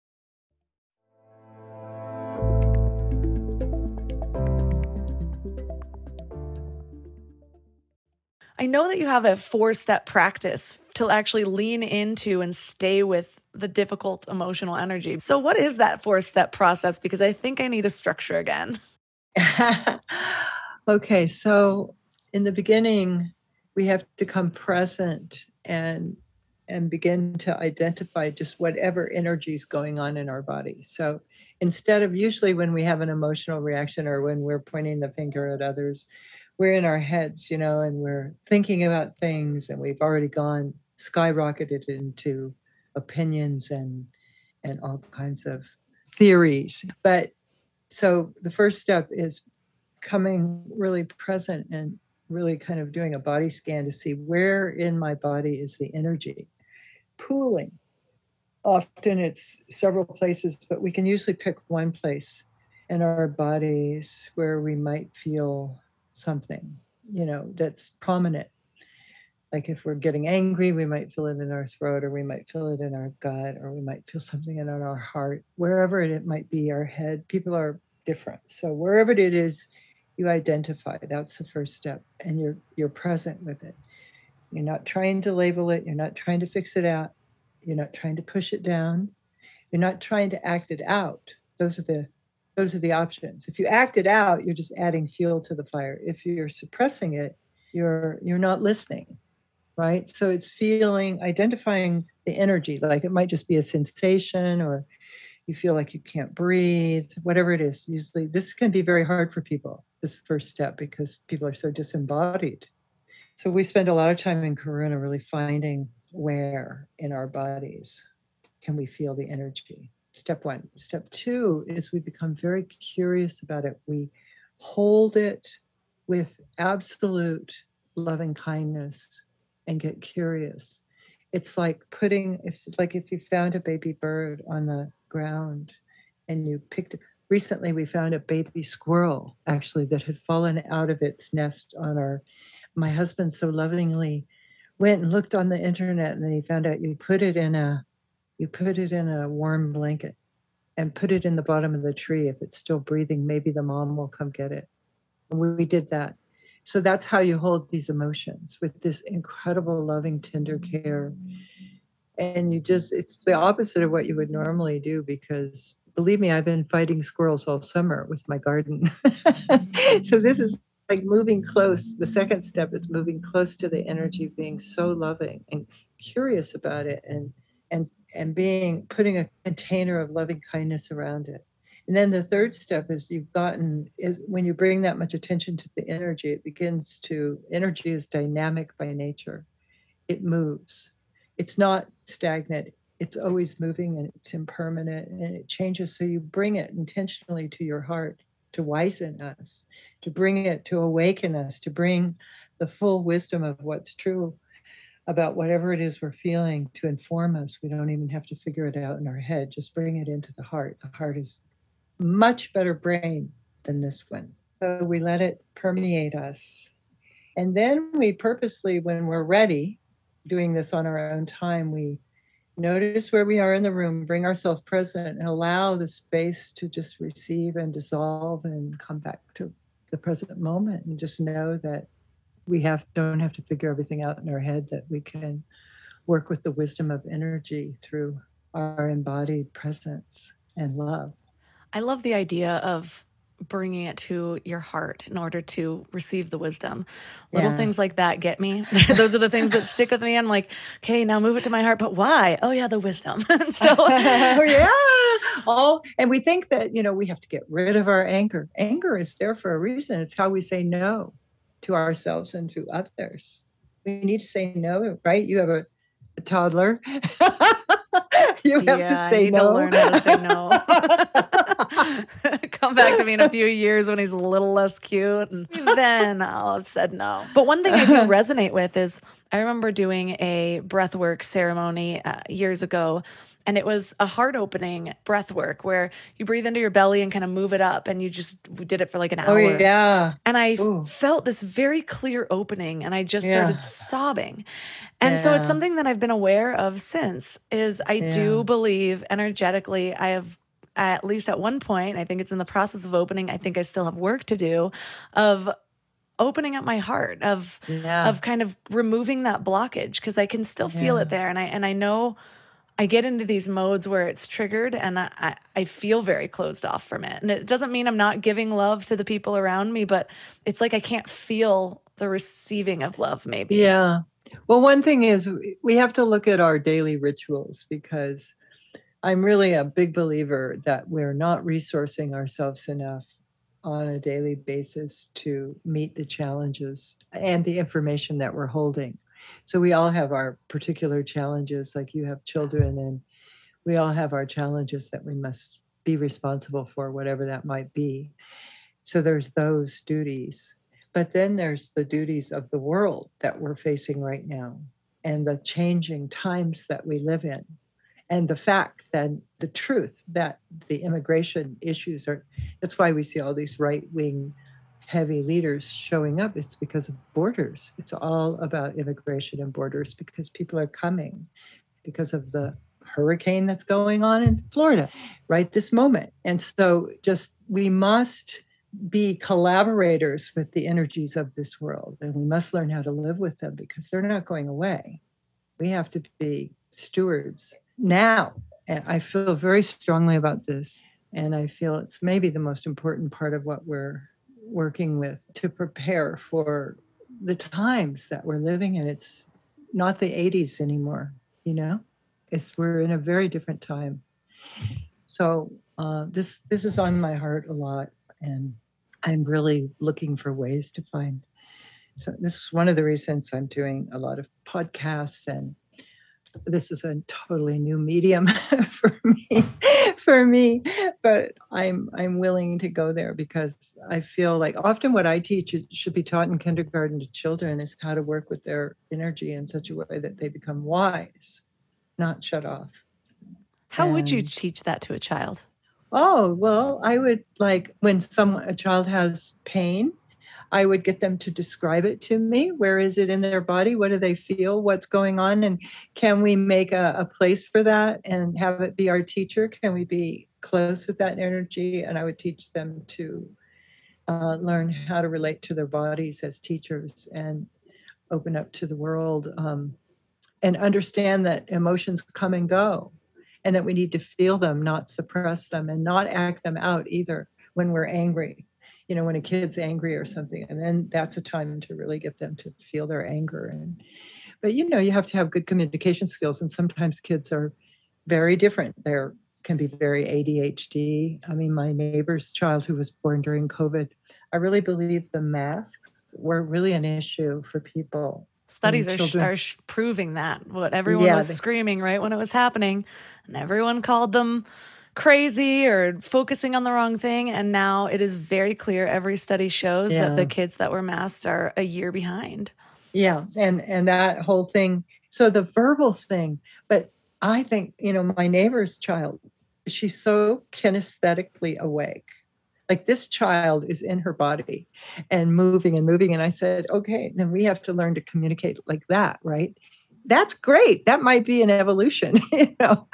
S1: I know that you have a four step practice to actually lean into and stay with the difficult emotional energy. So, what is that four step process? Because I think I need a structure again.
S2: okay, so in the beginning, we have to come present and and begin to identify just whatever energy is going on in our body. So instead of usually when we have an emotional reaction or when we're pointing the finger at others, we're in our heads, you know, and we're thinking about things and we've already gone skyrocketed into opinions and and all kinds of theories. But so the first step is coming really present and really kind of doing a body scan to see where in my body is the energy pooling. Often it's several places, but we can usually pick one place in our bodies where we might feel something, you know, that's prominent. Like if we're getting angry, we might feel it in our throat, or we might feel it in our gut, or we might feel something in our heart, wherever it might be, our head. People are different. So wherever it is, you identify. That's the first step. And you're you're present with it. You're not trying to label it, you're not trying to fix it out, you're not trying to push it down, you're not trying to act it out. Those are the those are the options. If you act it out, you're just adding fuel to the fire. If you're suppressing it, you're you're not listening, right? So it's feeling, identifying the energy. Like it might just be a sensation, or you feel like you can't breathe, whatever it is. Usually, this can be very hard for people. This first step because people are so disembodied. So we spend a lot of time in Karuna really finding where in our bodies can we feel the energy step one. Step two is we become very curious about it. We hold it with absolute loving kindness and get curious. It's like putting, it's like if you found a baby bird on the ground and you picked it. Recently, we found a baby squirrel actually that had fallen out of its nest on our. My husband so lovingly went and looked on the internet and then he found out you put it in a you put it in a warm blanket and put it in the bottom of the tree. If it's still breathing, maybe the mom will come get it. And we, did that. So that's how you hold these emotions with this incredible, loving, tender care. And you just, it's the opposite of what you would normally do because believe me, I've been fighting squirrels all summer with my garden. so this is like moving close. The second step is moving close to the energy, being so loving and curious about it and and and being putting a container of loving kindness around it. And then the third step is you've gotten is when you bring that much attention to the energy, it begins to energy is dynamic by nature. It moves. It's not stagnant. It's always moving and it's impermanent and it changes. So you bring it intentionally to your heart to wizen us, to bring it to awaken us, to bring the full wisdom of what's true about whatever it is we're feeling to inform us. We don't even have to figure it out in our head, just bring it into the heart. The heart is much better brain than this one. So we let it permeate us. And then we purposely, when we're ready, doing this on our own time, we notice where we are in the room, bring ourselves present, and allow the space to just receive and dissolve and come back to the present moment and just know that we have don't have to figure everything out in our head that we can work with the wisdom of energy through our embodied presence and love.
S1: I love the idea of bringing it to your heart in order to receive the wisdom. Little
S2: Yeah.
S1: things like that get me. Those are the things that stick with me. I'm like, okay, now move it to my heart. But why? Oh, yeah, the wisdom. so,
S2: oh yeah all and we think that you know we have to get rid of our anger anger is there for a reason it's how we say no to ourselves and to others we need to say no right you have a, a toddler you have
S1: yeah,
S2: to
S1: I
S2: say
S1: need
S2: no
S1: to learn how to say no. Come back to me in a few years when he's a little less cute, and then I'll have said no. But one thing I do resonate with is I remember doing a breathwork ceremony uh, years ago. And it was a heart opening breath work where you breathe into your belly and kind of move it up. And you just we did it for like an
S2: oh
S1: hour.
S2: yeah
S1: And I
S2: Ooh.
S1: felt this very clear opening and I just
S2: Yeah.
S1: started sobbing. And so it's something that I've been aware of since is I do believe energetically I have at least at one point, I think it's in the process of opening. I think I still have work to do of opening up my heart of
S2: yeah
S1: of kind of removing that blockage because I can still feel
S2: Yeah.
S1: it there and I and I know I get into these modes where it's triggered and I, I, feel very closed off from it. And it doesn't mean I'm not giving love to the people around me, but it's like I can't feel the receiving of love, maybe.
S2: Yeah. Well, one thing is we have to look at our daily rituals because I'm really a big believer that we're not resourcing ourselves enough on a daily basis to meet the challenges and the information that we're holding. So we all have our particular challenges, like you have children, and we all have our challenges that we must be responsible for, whatever that might be. So there's those duties. But then there's the duties of the world that we're facing right now and the changing times that we live in. And the fact that the truth that the immigration issues are, that's why we see all these right wing heavy leaders showing up. It's because of borders. It's all about immigration and borders because people are coming because of the hurricane that's going on in Florida right this moment. And so just we must be collaborators with the energies of this world and we must learn how to live with them because they're not going away. We have to be stewards now. And I feel very strongly about this. And I feel it's maybe the most important part of what we're working with to prepare for the times that we're living in. It's not the 80s anymore, you know? It's we're in a very different time. So uh, this this is on my heart a lot, and I'm really looking for ways to find. So this is one of the reasons I'm doing a lot of podcasts, and this is a totally new medium for me. For me, but I'm I'm willing to go there because I feel like often what I teach should be taught in kindergarten to children is how to work with their energy in such a way that they become wise, not shut off.
S1: How would you teach that to a child?
S2: Oh, well, I would like when some a child has pain, I would get them to describe it to me. Where is it in their body? What do they feel? What's going on? And can we make a, a place for that and have it be our teacher? Can we be close with that energy, and I would teach them to uh, learn how to relate to their bodies as teachers and open up to the world um, and understand that emotions come and go and that we need to feel them, not suppress them, and not act them out either when we're angry. You know, when a kid's angry or something, and then that's a time to really get them to feel their anger. And but you know, you have to have good communication skills, and sometimes kids are very different. They're can be very ADHD. I mean, my neighbor's child who was born during COVID, I really believe the masks were really an issue for people.
S1: Studies are, sh- are sh- proving that what everyone yeah, was they- screaming right when it was happening, and everyone called them crazy or focusing on the wrong thing. And now it is very clear. Every study shows yeah. that the kids that were masked are a year behind.
S2: Yeah, and and that whole thing. So the verbal thing, but I think you know my neighbor's child. She's so kinesthetically awake like this child is in her body and moving and moving and i said okay then we have to learn to communicate like that right that's great that might be an evolution you know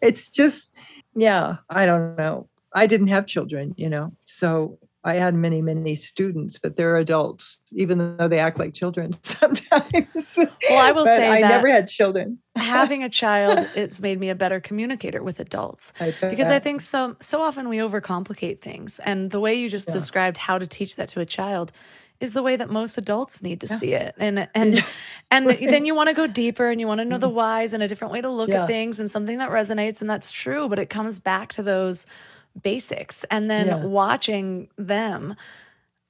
S2: it's just yeah i don't know i didn't have children you know so I had many, many students, but they're adults, even though they act like children sometimes.
S1: Well, I will say
S2: I never had children.
S1: having a child, it's made me a better communicator with adults I because I think so. So often we overcomplicate things, and the way you just yeah. described how to teach that to a child is the way that most adults need to yeah. see it and and yeah. and then you want to go deeper and you want to know the mm-hmm. whys and a different way to look yeah. at things and something that resonates and that's true but it comes back to those basics and then watching them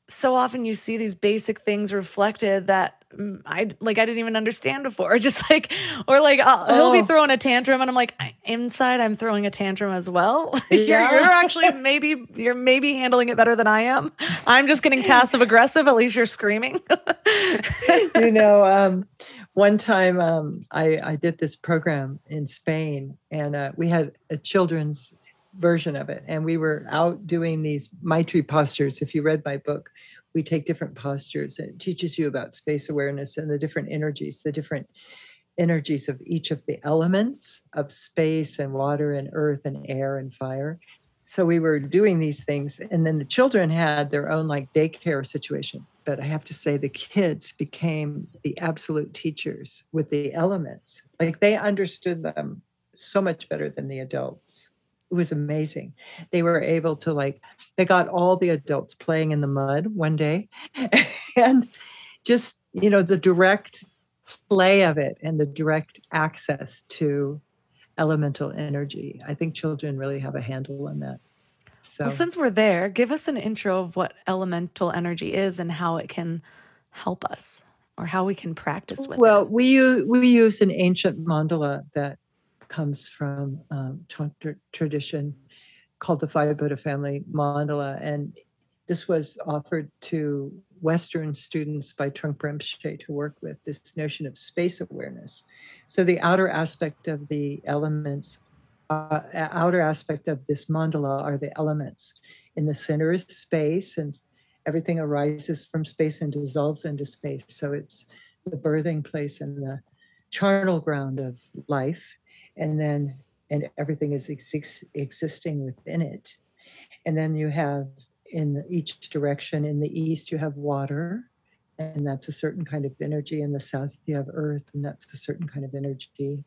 S1: so often you see these basic things reflected that I like I didn't even understand before. Just like or like oh. he'll be oh. throwing a tantrum and I'm like inside I'm throwing a tantrum as well. Yeah. you're, you're actually maybe you're maybe handling it better than I am. I'm just getting passive aggressive. At least you're screaming.
S2: you know, um, one time um, I, I did this program in Spain and uh, we had a children's version of it. And we were out doing these Maitri postures. If you read my book, we take different postures. and It teaches you about space awareness and the different energies, the different energies of each of the elements of space and water and earth and air and fire. So we were doing these things, and then the children had their own like daycare situation. But I have to say, the kids became the absolute teachers with the elements. Like they understood them so much better than the adults it was amazing. They were able to like they got all the adults playing in the mud one day and just, you know, the direct play of it and the direct access to elemental energy. I think children really have a handle on that.
S1: So well, since we're there, give us an intro of what elemental energy is and how it can help us or how we can practice with
S2: well,
S1: it.
S2: Well, we we use an ancient mandala that comes from um, tra- tradition called the Five Buddha Family Mandala. And this was offered to Western students by Trungpa Rinpoche to work with this notion of space awareness. So the outer aspect of the elements, uh, outer aspect of this mandala are the elements. In the center is space, and everything arises from space and dissolves into space. So it's the birthing place and the charnel ground of life and then and everything is ex- existing within it. And then you have in each direction in the east you have water and that's a certain kind of energy. In the south you have earth and that's a certain kind of energy.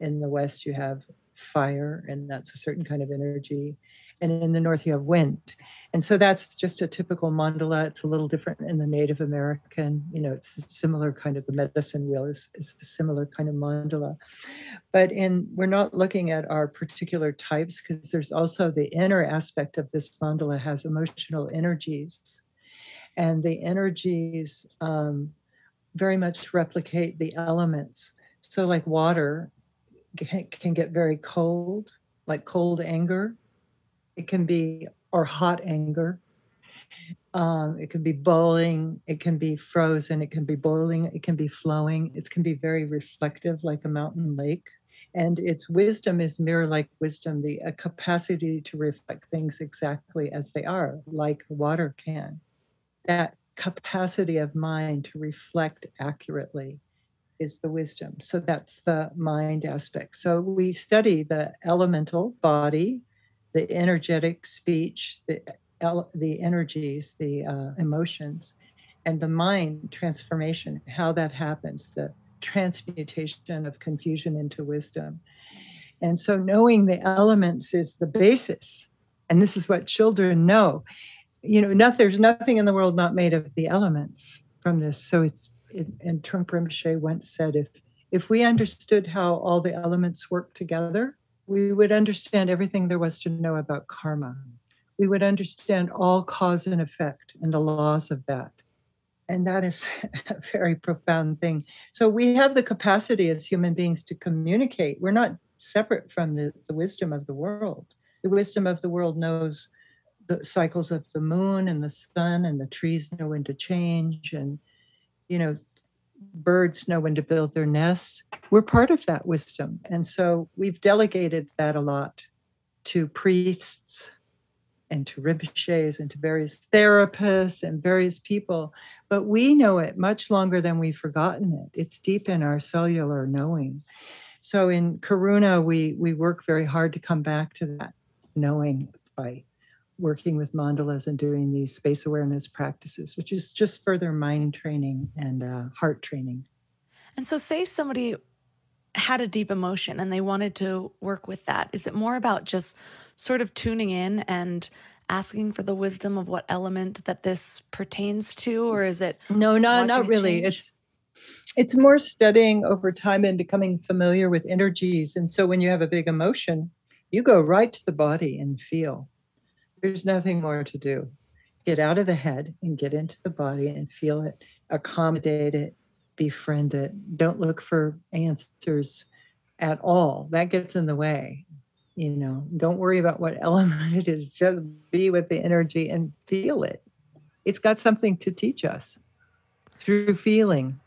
S2: In the west you have fire and that's a certain kind of energy. And in the north you have wind. And so that's just a typical mandala. It's a little different in the native american. You know it's a similar kind of the medicine wheel is, is a similar kind of mandala. But in we're not looking at our particular types because there's also the inner aspect of this mandala has emotional energies. And the energies um, very much replicate the elements. So like water can get very cold like cold anger it can be, or hot anger. Um, it can be boiling, it can be frozen, it can be boiling, it can be flowing, it can be very reflective like a mountain lake. And its wisdom is mirror like wisdom, the capacity to reflect things exactly as they are, like water can. That capacity of mind to reflect accurately is the wisdom. So that's the mind aspect. So we study the elemental body, the energetic speech, the the energies, the uh, emotions, and the mind transformation, how that happens, the transmutation of confusion into wisdom. And so knowing the elements is the basis. And this is what children know. You know, not, there's nothing in the world not made of the elements from this. So it's, it, and Trungpa Rinpoche once said, if, if we understood how all the elements work together, we would understand everything there was to know about karma. We would understand all cause and effect and the laws of that. And that is a very profound thing. So we have the capacity as human beings to communicate. We're not separate from the, the wisdom of the world. The wisdom of the world knows the cycles of the moon and the sun, and the trees know when to change, and you know, birds know when to build their nests. We're part of that wisdom. And so we've delegated that a lot to priests and to Rinpoches and to various therapists and various people. But we know it much longer than we've forgotten it. It's deep in our cellular knowing. So in Karuna, we we work very hard to come back to that knowing by working with mandalas and doing these space awareness practices, which is just further mind training and uh, heart training.
S1: And so, say somebody had a deep emotion and they wanted to work with that. Is it more about just sort of tuning in and asking for the wisdom of what element that this pertains to, or is it?
S2: No, no, not really. Change? It's it's more studying over time and becoming familiar with energies. And so when you have a big emotion, you go right to the body and feel. There's nothing more to do. Get out of the head and get into the body and feel it, accommodate it, befriend it. Don't look for answers at all. That gets in the way. You know, don't worry about what element it is. Just be with the energy and feel it. It's got something to teach us through feeling.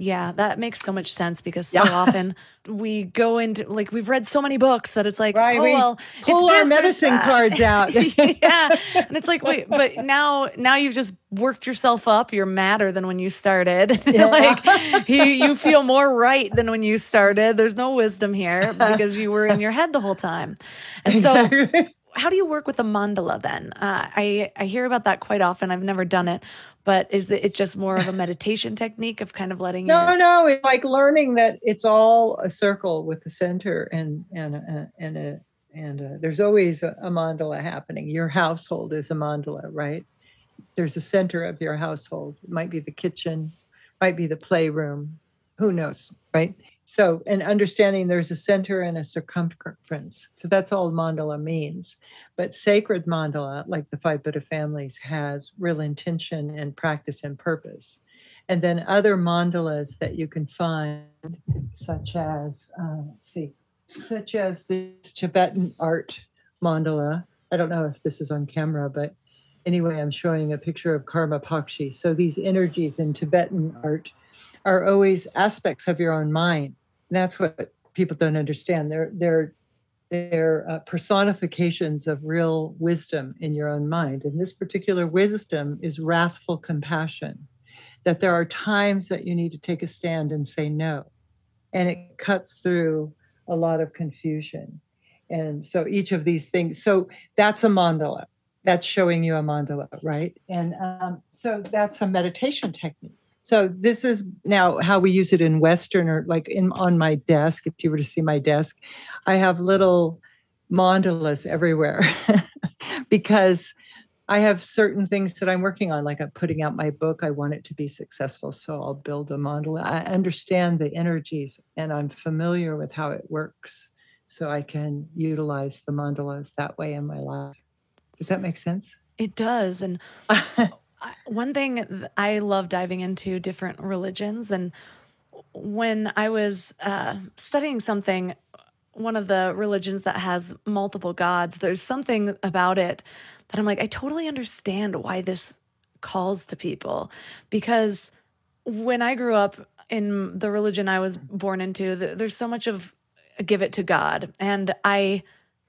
S1: Yeah, that makes so much sense because so yeah. often we go into like we've read so many books that it's like, right, oh well,
S2: pull our medicine cards out.
S1: yeah, and it's like, wait, but now now you've just worked yourself up. You're madder than when you started. Yeah. like you, you feel more right than when you started. There's no wisdom here because you were in your head the whole time, and exactly. so how do you work with a mandala then? Uh, I I hear about that quite often. I've never done it, but is it just more of a meditation technique of kind of letting?
S2: No,
S1: your...
S2: no, it's like learning that it's all a circle with the center and and uh, and a and uh, there's always a, a mandala happening. Your household is a mandala, right? There's a center of your household. It might be the kitchen, might be the playroom. Who knows, right? So, and understanding there's a center and a circumference. So that's all mandala means. But sacred mandala, like the five Buddha families, has real intention and practice and purpose. And then other mandalas that you can find, such as, uh, see, such as this Tibetan art mandala. I don't know if this is on camera, but anyway, I'm showing a picture of Karma Pakshi. So these energies in Tibetan art are always aspects of your own mind that's what people don't understand. They're they're they're uh, personifications of real wisdom in your own mind. And this particular wisdom is wrathful compassion. That there are times that you need to take a stand and say no, and it cuts through a lot of confusion. And so each of these things. So that's a mandala. That's showing you a mandala, right? And um, so that's a meditation technique so this is now how we use it in Western or like in on my desk. If you were to see my desk, I have little mandalas everywhere because I have certain things that I'm working on, like I'm putting out my book. I want it to be successful, so I'll build a mandala. I understand the energies and I'm familiar with how it works, so I can utilize the mandalas that way in my life. Does that make sense?
S1: It does. And one thing I love diving into different religions, and when I was uh, studying something, one of the religions that has multiple gods, there's something about it that I'm like, I totally understand why this calls to people. Because when I grew up in the religion I was born into, there's so much of give it to God. And I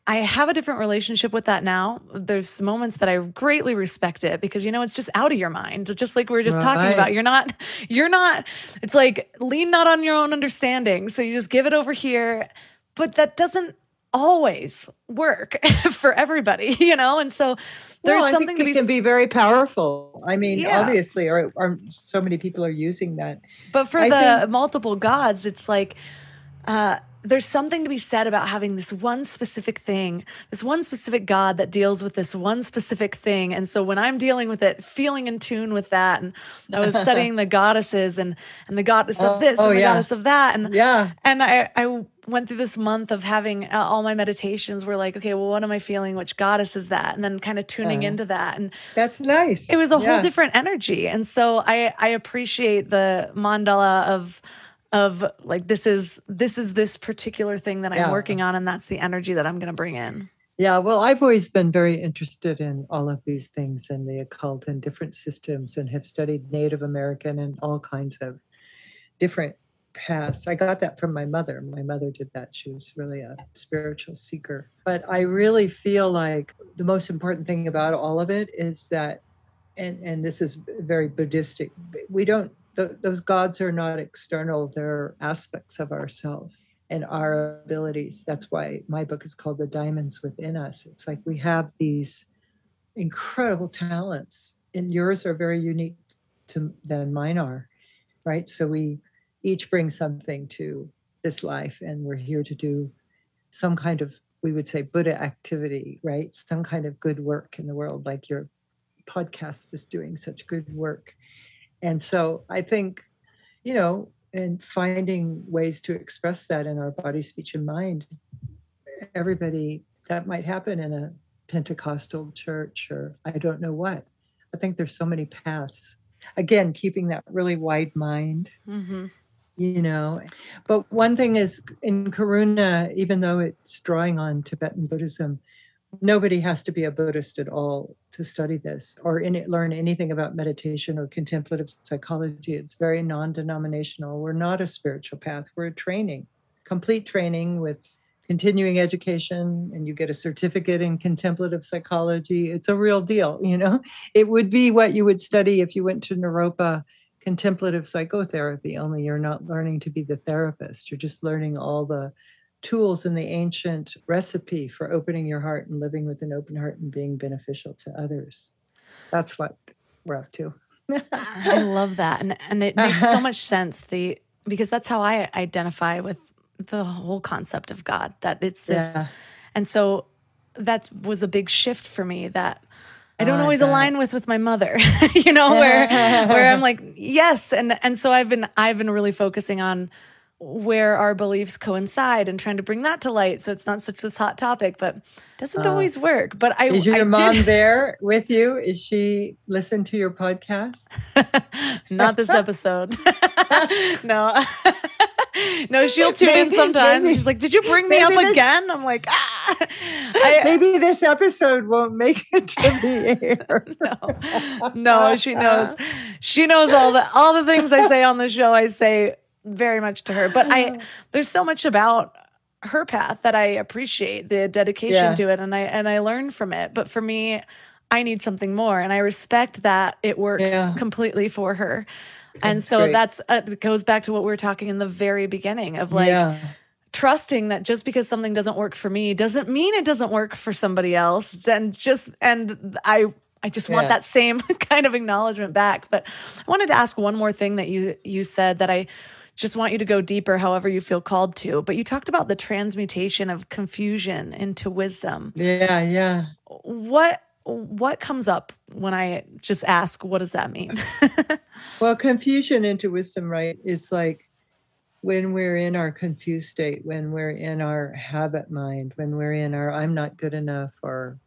S1: I have a different relationship with that now. There's moments that I greatly respect it because you know it's just out of your mind. Just like we were just talking about. You're not you're not it's like lean not on your own understanding. So you just give it over here. But that doesn't always work for everybody, you know? And so there's
S2: Well,
S1: something
S2: that
S1: be
S2: can be very powerful. I mean,
S1: Yeah.
S2: obviously, or, or so many people are using that.
S1: But for
S2: I
S1: the
S2: think-
S1: multiple gods, it's like uh, there's something to be said about having this one specific thing, this one specific God that deals with this one specific thing. And so when I'm dealing with it, feeling in tune with that, and I was studying the goddesses and and the goddess
S2: Oh,
S1: of this
S2: oh,
S1: and the
S2: yeah.
S1: goddess of that, and
S2: Yeah.
S1: and I I went through this month of having uh, all my meditations were like, okay, well, what am I feeling? Which goddess is that? And then kind of tuning
S2: Uh-huh.
S1: into that and
S2: That's nice.
S1: it was a whole different energy and so i i appreciate the mandala of of like this is this is this particular thing that i'm
S2: Yeah.
S1: working on and that's the energy that i'm going to bring in
S2: Yeah, well, I've always been very interested in all of these things and the occult and different systems and have studied Native American and all kinds of different paths. I got that from my mother. My mother did that. She was really a spiritual seeker. But I really feel like the most important thing about all of it is that, and, and this is very Buddhistic, we don't, th- those gods are not external, they're aspects of ourselves and our abilities. That's why my book is called The Diamonds Within Us. It's like we have these incredible talents, and yours are very unique to than mine are, right? So we each bring something to this life, and we're here to do some kind of we would say Buddha activity, right? Some kind of good work in the world, like your podcast is doing such good work. And so I think, you know, and finding ways to express that in our body, speech, and mind. Everybody, that might happen in a Pentecostal church or I don't know what. I think there's so many paths. Again, keeping that really wide mind,
S1: mm-hmm.
S2: you know. But one thing is in Karuna, even though it's drawing on Tibetan Buddhism, nobody has to be a Buddhist at all to study this or learn anything about meditation or contemplative psychology. It's very non denominational. We're not a spiritual path, we're a training, complete training with continuing education, and you get a certificate in contemplative psychology. It's a real deal, you know? It would be what you would study if you went to Naropa contemplative psychotherapy, only you're not learning to be the therapist. You're just learning all the tools in the ancient recipe for opening your heart and living with an open heart and being beneficial to others. That's what we're up to.
S1: i love that and and it makes so much sense the because that's how i identify with the whole concept of god that it's this
S2: Yeah.
S1: and so that was a big shift for me that I
S2: Oh,
S1: don't
S2: I
S1: always align with with my mother, you know, where where I'm like, yes, and and so I've been I've been really focusing on where our beliefs coincide and trying to bring that to light so it's not such this hot topic, but it doesn't always work. But I
S2: Uh, Is your
S1: I
S2: mom
S1: did,
S2: there with you? Is she listen to your podcast?
S1: not this episode. no. no, she'll tune in sometimes.
S2: maybe-
S1: She's like, "Did you bring me up
S2: this-
S1: again?" I'm like, "Ah." I,
S2: Maybe this episode won't make it to the air.
S1: no, no, she knows. She knows all the all the things I say on the show. I say very much to her, but I there's so much about her path that I appreciate the dedication
S2: Yeah.
S1: to it, and I and I learn from it. But for me, I need something more, and I respect that it works
S2: Yeah.
S1: completely for her. And so
S2: great.
S1: that's uh, it goes back to what we were talking in the very beginning of like
S2: yeah.
S1: trusting that just because something doesn't work for me doesn't mean it doesn't work for somebody else and just and i i just want that same kind of acknowledgement back but i wanted to ask one more thing that you you said that i just want you to go deeper however you feel called to. But you talked about the transmutation of confusion into wisdom.
S2: Yeah, yeah.
S1: what what comes up when i just ask what does that mean?
S2: Well, confusion into wisdom, right, is like when we're in our confused state, when we're in our habit mind, when we're in our I'm not good enough, or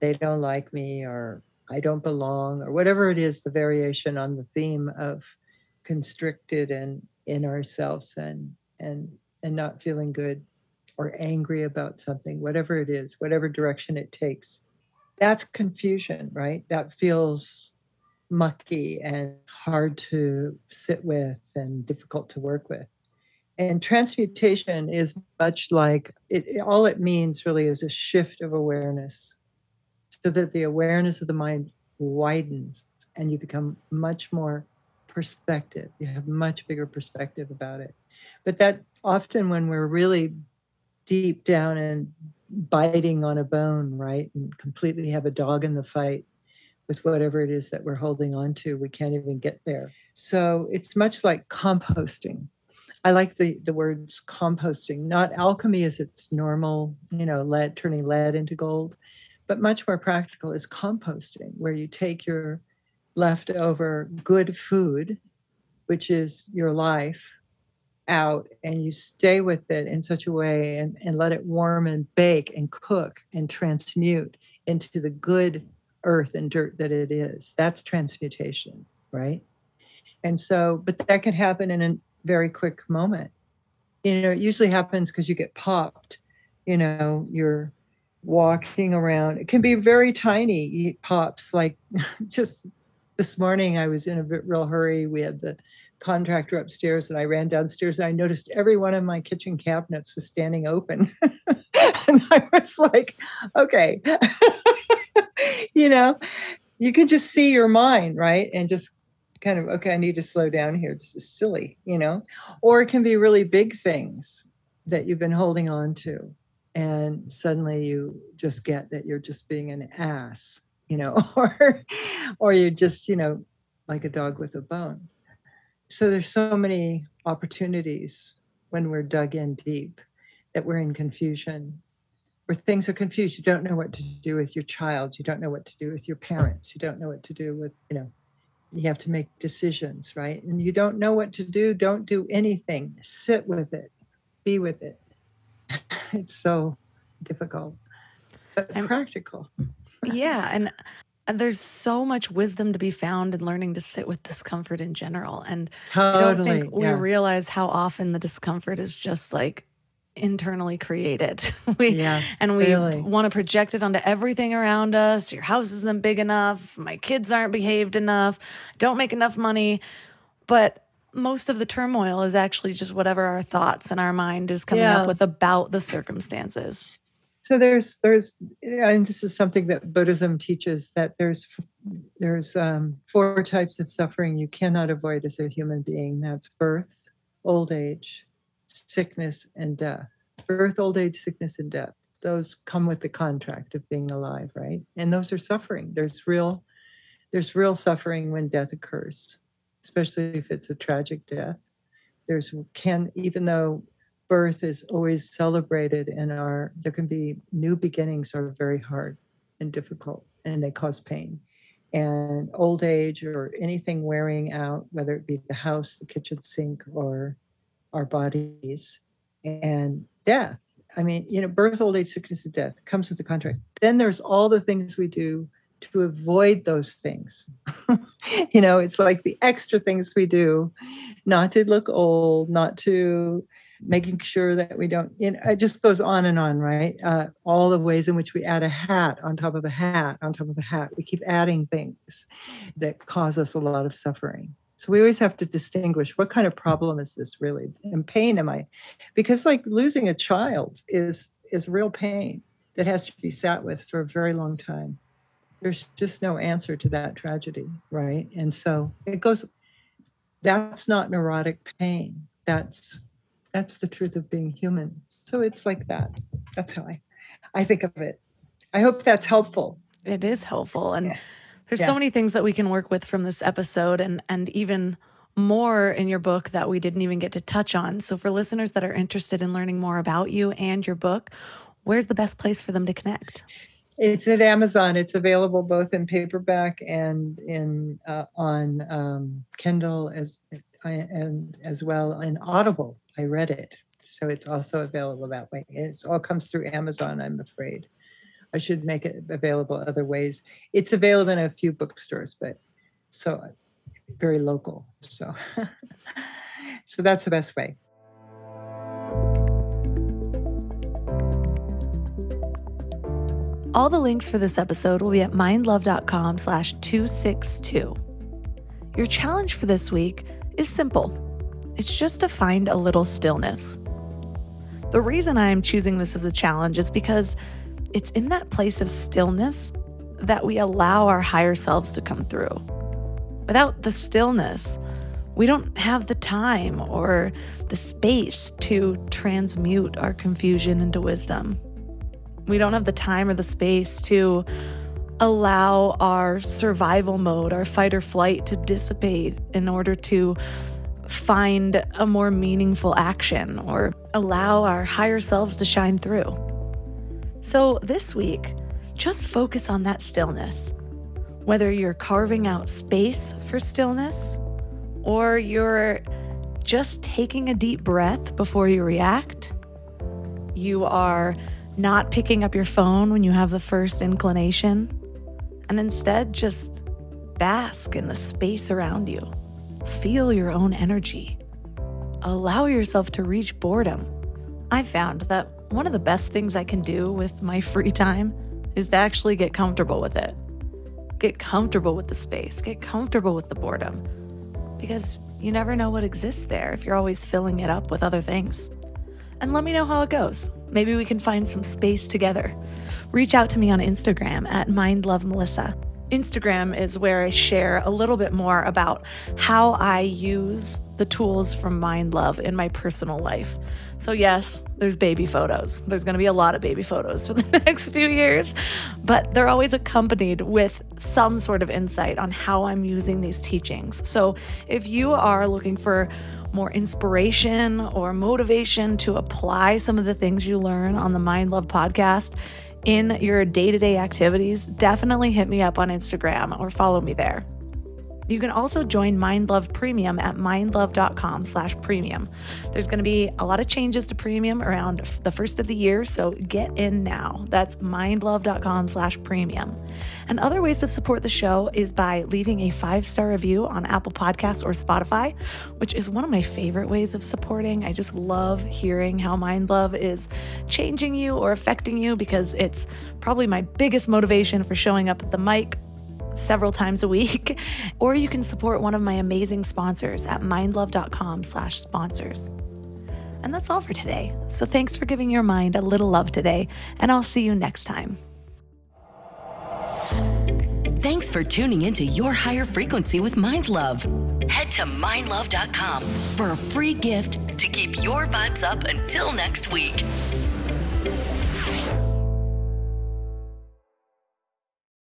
S2: they don't like me, or I don't belong, or whatever it is, the variation on the theme of constricted and in ourselves and and and not feeling good or angry about something, whatever it is, whatever direction it takes. That's confusion, right? That feels mucky and hard to sit with and difficult to work with. And transmutation is much like it, all it means really is a shift of awareness so that the awareness of the mind widens and you become much more perspective. You have much bigger perspective about it. But that often when we're really deep down and biting on a bone, right, and completely have a dog in the fight with whatever it is that we're holding on to, we can't even get there. So it's much like composting. I like the the words composting, not alchemy as its normal, you know, lead turning lead into gold, but much more practical is composting, where you take your leftover good food, which is your life, out and you stay with it in such a way and, and let it warm and bake and cook and transmute into the good earth and dirt that it is. That's transmutation, right? And so, but that can happen in a very quick moment. You know, it usually happens because you get popped. You know, you're walking around. It can be very tiny pops, like just this morning I was in a bit real hurry. We had the contractor upstairs and I ran downstairs and I noticed every one of my kitchen cabinets was standing open. and I was like, okay, you know, you can just see your mind, right? And just kind of, okay, I need to slow down here. This is silly, you know? Or it can be really big things that you've been holding on to. And suddenly you just get that you're just being an ass, you know, or or you're just, you know, like a dog with a bone. So there's so many opportunities when we're dug in deep that we're in confusion where things are confused. You don't know what to do with your child. You don't know what to do with your parents. You don't know what to do with, you know, you have to make decisions, right? And you don't know what to do, don't do anything. Sit with it, be with it. it's so difficult, but and, practical.
S1: Yeah. And uh, there's so much wisdom to be found in learning to sit with discomfort in general. And totally, I don't think we yeah. realize how often the discomfort is just like internally created. we yeah, and we really. want to project it onto everything around us. Your house isn't big enough, my kids aren't behaved enough, don't make enough money. But most of the turmoil is actually just whatever our thoughts and our mind is coming yeah. up with about the circumstances.
S2: So there's there's and this is something that Buddhism teaches that there's there's um, four types of suffering you cannot avoid as a human being. That's birth, old age, sickness and death. Birth, old age, sickness, and death. Those come with the contract of being alive, right? And those are suffering. There's real, there's real suffering when death occurs, especially if it's a tragic death. There's can even though birth is always celebrated and our there can be new beginnings are very hard and difficult and they cause pain and old age or anything wearing out whether it be the house the kitchen sink or our bodies and death. I mean, you know, birth, old age, sickness, and death comes with the contract. Then there's all the things we do to avoid those things. you know, it's like the extra things we do not to look old, not to making sure that we don't, you know, it just goes on and on, right? Uh, all the ways in which we add a hat on top of a hat on top of a hat. We keep adding things that cause us a lot of suffering. So we always have to distinguish what kind of problem is this really and pain am I? Because like losing a child is is real pain that has to be sat with for a very long time. There's just no answer to that tragedy, right? And so it goes that's not neurotic pain. That's that's the truth of being human. So it's like that. That's how I I think of it. I hope that's helpful.
S1: It is helpful and yeah there's yeah. so many things that we can work with from this episode and and even more in your book that we didn't even get to touch on. So for listeners that are interested in learning more about you and your book, where's the best place for them to connect?
S2: It's at Amazon. It's available both in paperback and in uh, on um, Kindle as and as well in Audible. I read it, so it's also available that way. It all comes through Amazon. I'm afraid. I should make it available other ways. It's available in a few bookstores, but so uh, very local. So, so that's the best way.
S1: All the links for this episode will be at mindlove.com slash 262. Your challenge for this week is simple. It's just to find a little stillness. The reason I'm choosing this as a challenge is because it's in that place of stillness that we allow our higher selves to come through. Without the stillness, we don't have the time or the space to transmute our confusion into wisdom. We don't have the time or the space to allow our survival mode, our fight or flight, to dissipate in order to find a more meaningful action or allow our higher selves to shine through. So, this week, just focus on that stillness. Whether you're carving out space for stillness or you're just taking a deep breath before you react, you are not picking up your phone when you have the first inclination, and instead just bask in the space around you. Feel your own energy. Allow yourself to reach boredom. I found that one of the best things I can do with my free time is to actually get comfortable with it. Get comfortable with the space, get comfortable with the boredom, because you never know what exists there if you're always filling it up with other things. And let me know how it goes. Maybe we can find some space together. Reach out to me on Instagram at MindLoveMelissa. Instagram is where I share a little bit more about how I use the tools from Mind Love in my personal life. So, yes, there's baby photos. There's going to be a lot of baby photos for the next few years, but they're always accompanied with some sort of insight on how I'm using these teachings. So, if you are looking for more inspiration or motivation to apply some of the things you learn on the Mind Love podcast, in your day to day activities, definitely hit me up on Instagram or follow me there. You can also join MindLove Premium at mindlove.com slash premium. There's going to be a lot of changes to premium around the first of the year, so get in now. That's mindlove.com slash premium. And other ways to support the show is by leaving a five-star review on Apple Podcasts or Spotify, which is one of my favorite ways of supporting. I just love hearing how MindLove is changing you or affecting you because it's probably my biggest motivation for showing up at the mic several times a week, or you can support one of my amazing sponsors at mindlove.com slash sponsors. And that's all for today. So thanks for giving your mind a little love today, and I'll see you next time.
S3: Thanks for tuning into Your Higher Frequency with Mind Love. Head to mindlove.com for a free gift to keep your vibes up until next week.